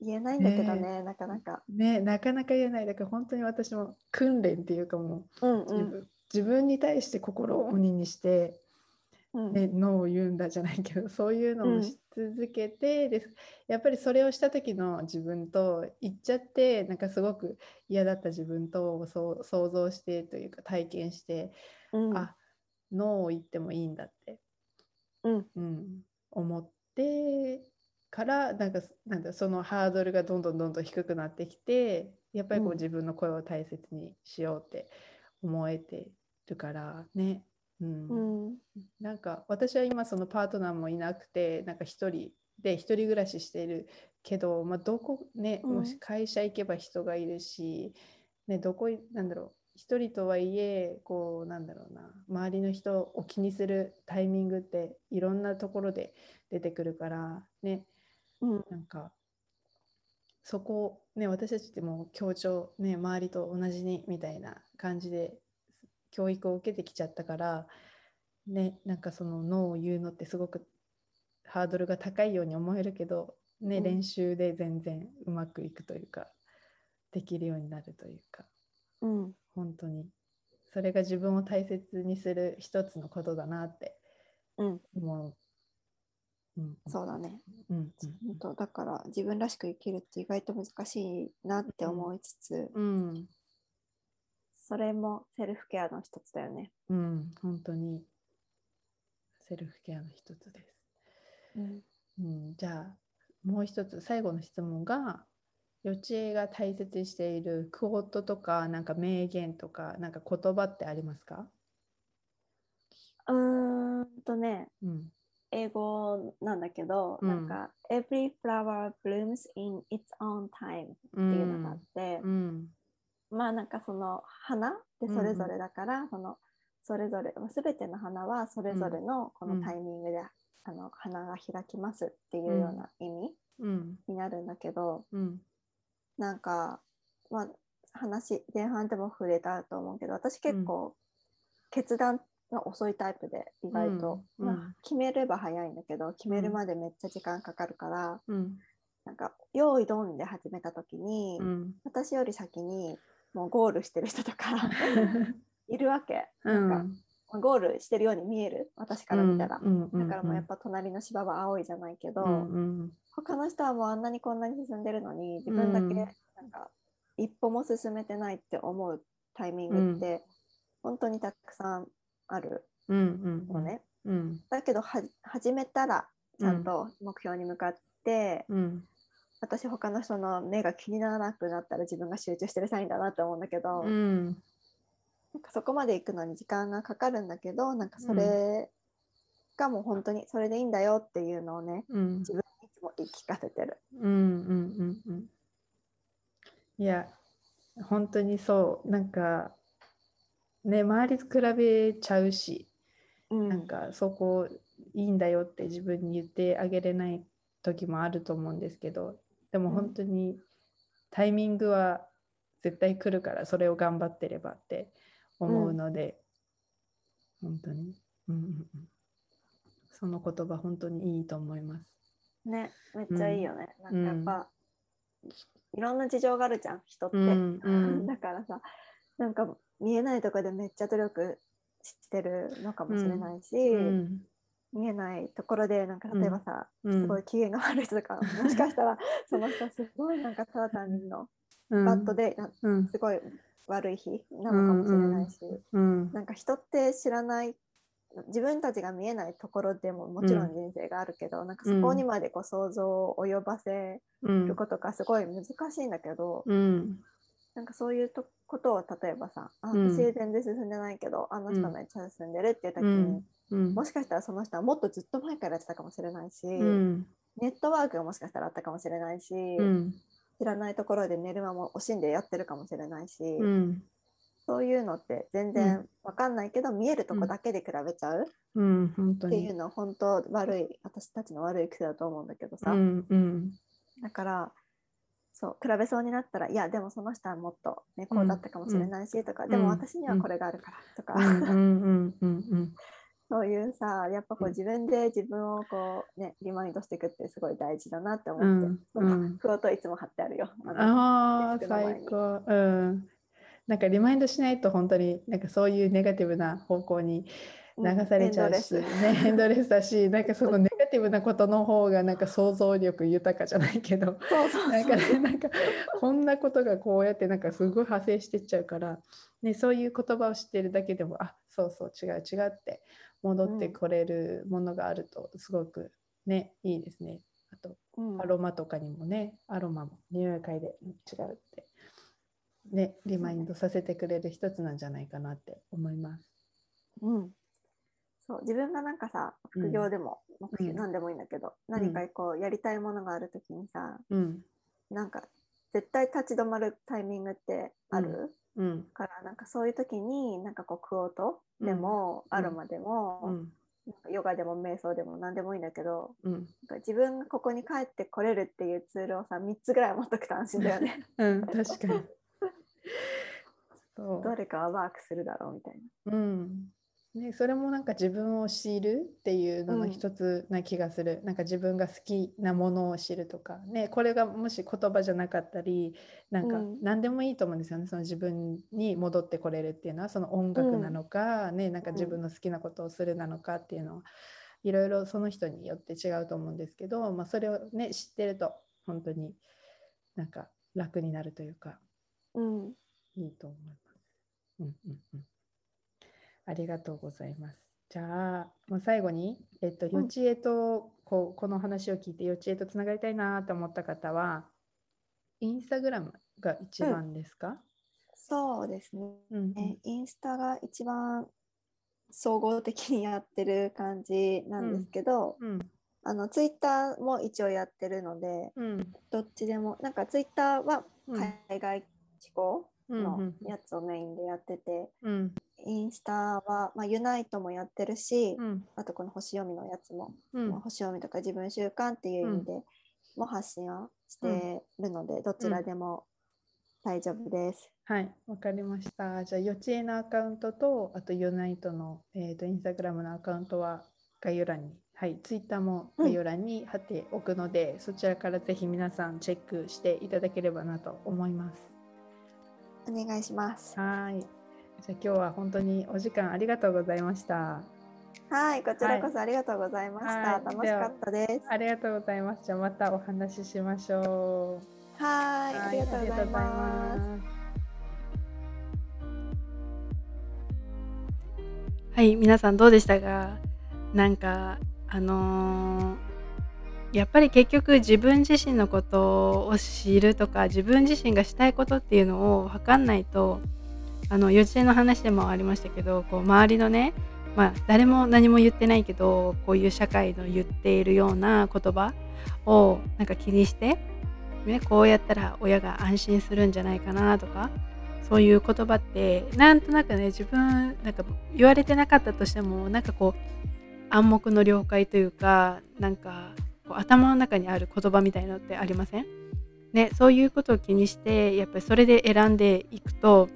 言えないんだけどねなかなか。ねなかなか言えないだから本当に私も訓練っていうかもうんう自分,、自分に対して心を鬼にして、うん。ね、ノーを言うんだじゃないけど そういうのうん。をし続けて、でやっぱりそれをした時の自分と言っちゃってなんかすごく嫌だった自分とそう想像してというか体験して、うん。あノーを言ってもいいんだって、うん。うん、思ってからなんかなんだそのハードルがどんどんどんどん低くなってきてやっぱりこううん。自分の声を大切にしようって思えてるからね。うん。うん。なんか私は今そのパートナーもいなくてなんか一人で一人暮らししているけど、まあ、どこね、うん。もし会社行けば人がいるし、ね、どこいなんだろう一人とはいえこうなんだろうな周りの人を気にするタイミングっていろんなところで出てくるからねうん。なんかそこをね私たちってもう協調ね周りと同じにみたいな感じで教育を受けてきちゃったからねなんかそのノーを言うのってすごくハードルが高いように思えるけどね、うん。練習で全然うまくいくというかできるようになるというか。うん。本当に。それが自分を大切にする一つのことだなってうん。思う。うん。そうだね。うんうん。だから自分らしく生きるって意外と難しいなって思いつつ、うんそれもセルフケアの一つだよね。うん、本当に。セルフケアの一つです。うん。うん、じゃあもう一つ最後の質問が幼稚園が大切にしているクオットとかなんか名言とかなんか言葉ってありますか、うーんとね、うん。英語なんだけど、うん。なんか Every flower blooms in its own time うっていうのがあって、うんまあなんかその花ってそれぞれだから、そのそれぞれすべての花はそれぞれのこのタイミングで、あの花が開きますっていうような意味うん。になるんだけど、うん。なんかまあ話前半でも触れたと思うけど私結構決断が遅いタイプで意外と、まあうん。うん決めれば早いんだけど決めるまでめっちゃ時間かかるから、うん。なんか用意ドンで始めた時に、うん。私より先にもうゴールしてる人とか いるわけ。うん。なんかまあゴールしてるように見える。私から見たら。うんだからもうやっぱ隣の芝は青いじゃないけど、うんうん。他の人はもうあんなにこんなに進んでるのに自分だけうんなんか一歩も進めてないって思うタイミングって本当にたくさんあるうんうんのね。うん。だけどは始めたらちゃんと目標に向かって、うん私他の人の目が気にならなくなったら自分が集中してるサインだなって思うんだけど、うん。なんかそこまで行くのに時間がかかるんだけどなんかそれがもう本当にそれでいいんだよっていうのをねうん。自分にいつも言い聞かせてる。うんうんうんうん。いや本当にそう。なんかね周りと比べちゃうしうん。なんかそこいいんだよって自分に言ってあげれない時もあると思うんですけどでもうん。本当にタイミングは絶対来るからそれを頑張ってればって思うので、本当に、うんうんうん、その言葉本当にいいと思います。ねめっちゃいいよね。うん。なんかやっぱ、いろんな事情があるじゃん人って。うんうん。だからさなんか見えないところでめっちゃ努力してるのかもしれないし、うん見えないところでなんか例えばさ、うん。すごい機嫌が悪い人とか、もしかしたらその人すごいなんかただ単のうん。バットで、なうん。すごい悪い日なのかもしれないし、うんなんか人って知らない自分たちが見えないところでももちろん人生があるけど、なんかそこにまでこう想像を及ばせうん。ることがすごい難しいんだけど、うん。なんかそういうとことを例えばさ、あうん。私全然進んでないけど、あの人めっちゃ進んでるっていう時に、うん。うんもしかしたらその人はもっとずっと前からやってたかもしれないし、うん。ネットワークがもしかしたらあったかもしれないし、うん。知らないところで寝る間も惜しんでやってるかもしれないし、うん。そういうのって全然わかんないけど、見えるとこだけで比べちゃう？っていうのは本当悪い私たちの悪い癖だと思うんだけどさ、だからそう比べそうになったらいやでもその人はもっと、ね、こうだったかもしれないしとか、ん。でも私にはこれがあるからとか、うんうんうんうんそういうさやっぱこううん。自分で自分をこうねリマインドしていくってすごい大事だなって思って、うんそのうん。フロートいつも貼ってあるよ。あのあ最高。うん。なんかリマインドしないと本当になんかそういうネガティブな方向に流されちゃうし、うんね、エンドレスだしなんかそのネガティブなことの方がなんか想像力豊かじゃないけど なんかねなんかこんなことがこうやってなんかすごい派生してっちゃうから、ね、そういう言葉を知ってるだけでもあそうそう違う違うって戻ってこれるものがあるとすごくねいいですね。あとうん。アロマとかにもねアロマも匂い嗅いでうん違うってね、リマインドさせてくれる一つなんじゃないかなって思います。うん。そう自分がなんかさうん。副業でも、目標うん。何でもいいんだけど、何かこうやりたいものがあるときにさうん、なんか絶対立ち止まるタイミングってある、うん、からなんかそういう時になんかこうクオートでも、うん。アロマでも、うん、なんかヨガでも瞑想でも何でもいいんだけどうん、なんか自分がここに帰ってこれるっていうツールをさ3つぐらい持っとくと安心だよね。うん、確かに。そどれかはワークするだろうみたいな。う。うん。ね、それもなんか自分を知るっていうののうん一つな気がする。なんか自分が好きなものを知るとか、ね、これがもし言葉じゃなかったり、なんかうん何でもいいと思うんですよね。その自分に戻ってこれるっていうのは、その音楽なのか、ね、なんか自分の好きなことをするなのかっていうのは、いろいろその人によって違うと思うんですけど、まあ、それをね、知ってると本当になんか楽になるというか、うんいいと思います。うんうんうん。ありがとうございます。じゃあ、もう最後に、えっと、ん。幼稚園とこうこの話を聞いて幼稚園とつながりたいなと思った方は、インスタグラムが一番ですか、そうですね。うんうん。えインスタが一番総合的にやってる感じなんですけど、うん。あのツイッターも一応やってるのでうん。どっちでもなんかツイッターはうん。海外志向のうんうん。やつをメインでやってて、うんインスタは、まあ、ユナイトもやってるし、うんあとこの星読みのやつも、うんまあ星読みとか自分習慣っていう意味でも発信をしてるので、どちらでも大丈夫です。はい、わかりました。じゃあ、幼稚園のアカウントと、あとユナイトの、えー、とインスタグラムのアカウントは概要欄に、はい、ツイッターも概要欄に貼っておくので、そちらからぜひ皆さんチェックしていただければなと思います。お願いします。はい。じゃあ今日は本当にお時間ありがとうございました。はい、こちらこそありがとうございました。はい楽しかったです。ありがとうございます。じゃあまたお話ししましょう。はい、ありがとうございます。す。はい皆さんどうでしたか？なんかあのーやっぱり結局自分自身のことを知るとか自分自身がしたいことっていうのを分かんないとあの幼稚園の話でもありましたけどこう周りのねまあ誰も何も言ってないけどこういう社会の言っているような言葉をなんか気にして、ね、こうやったら親が安心するんじゃないかなとかそういう言葉ってなんとなくね自分なんか言われてなかったとしてもなんかこう暗黙の了解というかなんかこう頭の中にある言葉みたいなのってありません？ねそういうことを気にしてやっぱりそれで選んでいくと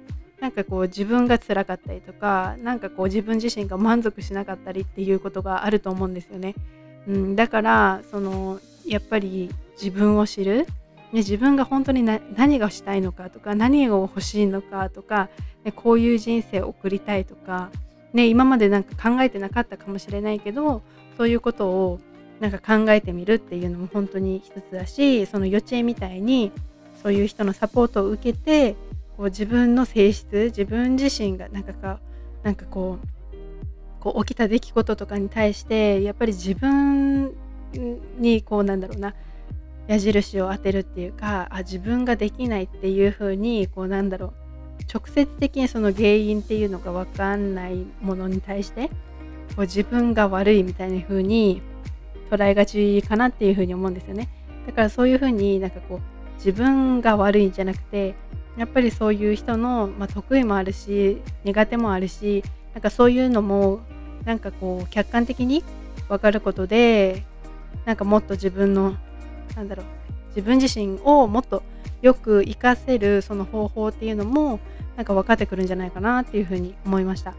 なんかこう自分が辛かったりとかなんかこう自分自身が満足しなかったりっていうことがあると思うんですよね。うん、だからそのやっぱり自分を知るね、自分が本当に何がしたいのかとか何が欲しいのかとか、ね、こういう人生を送りたいとか、ね、今までなんか考えてなかったかもしれないけどそういうことをなんか考えてみるっていうのも本当に一つだしその幼稚園みたいにそういう人のサポートを受けてこう自分の性質自分自身がなんかかなんかこうこう起きた出来事とかに対してやっぱり自分にこうなんだろうな矢印を当てるっていうかあ自分ができないっていう風にこうなんだろう直接的にその原因っていうのが分かんないものに対してこう自分が悪いみたいな風に捉えがちかなっていう風に思うんですよね。だからそういう風になんかこう自分が悪いんじゃなくてやっぱりそういう人の、まあ、得意もあるし苦手もあるしなんかそういうのもなんかこう客観的に分かることでなんかもっと自分のなんだろう自分自身をもっとよく活かせるその方法っていうのもなんか分かってくるんじゃないかなっていうふうに思いました。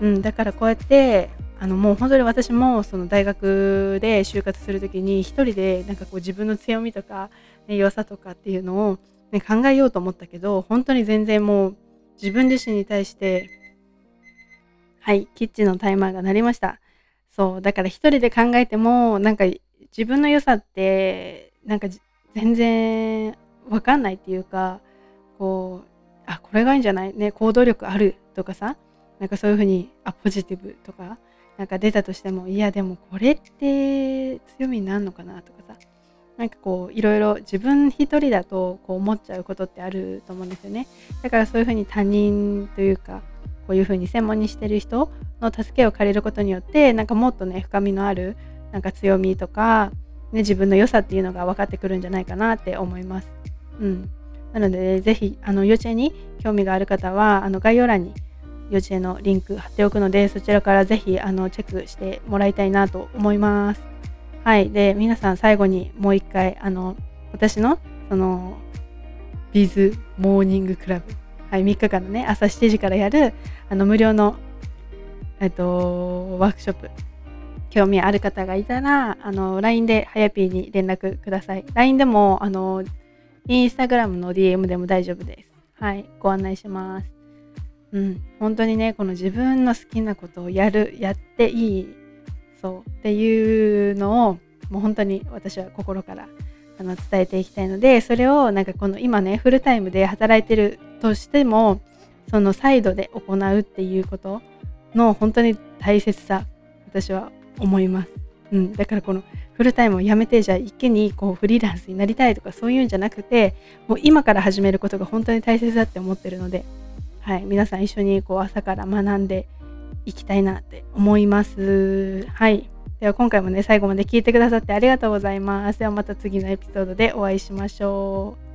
うん、だからこうやってあのもう本当に私もその大学で就活する時に一人でなんかこう自分の強みとか、ね、良さとかっていうのを、ね、考えようと思ったけど本当に全然もう自分自身に対してはいキッチンのタイマーが鳴りました。そうだから一人で考えてもなんか自分の良さってなんか全然わかんないっていうかこうあこれがいいんじゃない？ね行動力あるとかさなんかそういうふうにあポジティブとかなんか出たとしてもいやでもこれって強みになるのかなとかなんかこういろいろ自分一人だとこう思っちゃうことってあると思うんですよねだからそういうふうに他人というかこういうふうに専門にしてる人の助けを借りることによってなんかもっとね深みのあるなんか強みとか、ね、自分の良さっていうのが分かってくるんじゃないかなって思います。うん、なので、ね、ぜひあの幼稚園に興味がある方はあの概要欄に幼稚園のリンク貼っておくのでそちらからぜひあのチェックしてもらいたいなと思います。はい。で、皆さん最後にもう一回、あの、私の、その、ビズモーニングクラブ、はい、3日間のね、朝7時からやる、あの、無料の、えっと、ワークショップ、興味ある方がいたら、あの、LINE ではやぴーに連絡ください。LINE でも、あの、インスタグラムの DM でも大丈夫です。はい、ご案内します。うん、本当にね、この自分の好きなことをやる、やっていいそう。っていうのをもう本当に私は心からあの伝えていきたいのでそれをなんかこの今ねフルタイムで働いてるとしてもそのサイドで行うっていうことの本当に大切さ私は思います、うん、だからこのフルタイムをやめてじゃあ一気にこうフリーランスになりたいとかそういうんじゃなくてもう今から始めることが本当に大切だって思ってるので、はい、皆さん一緒にこう朝から学んでいきたいなって思います。はい。では今回もね、最後まで聞いてくださってありがとうございます。ではまた次のエピソードでお会いしましょう。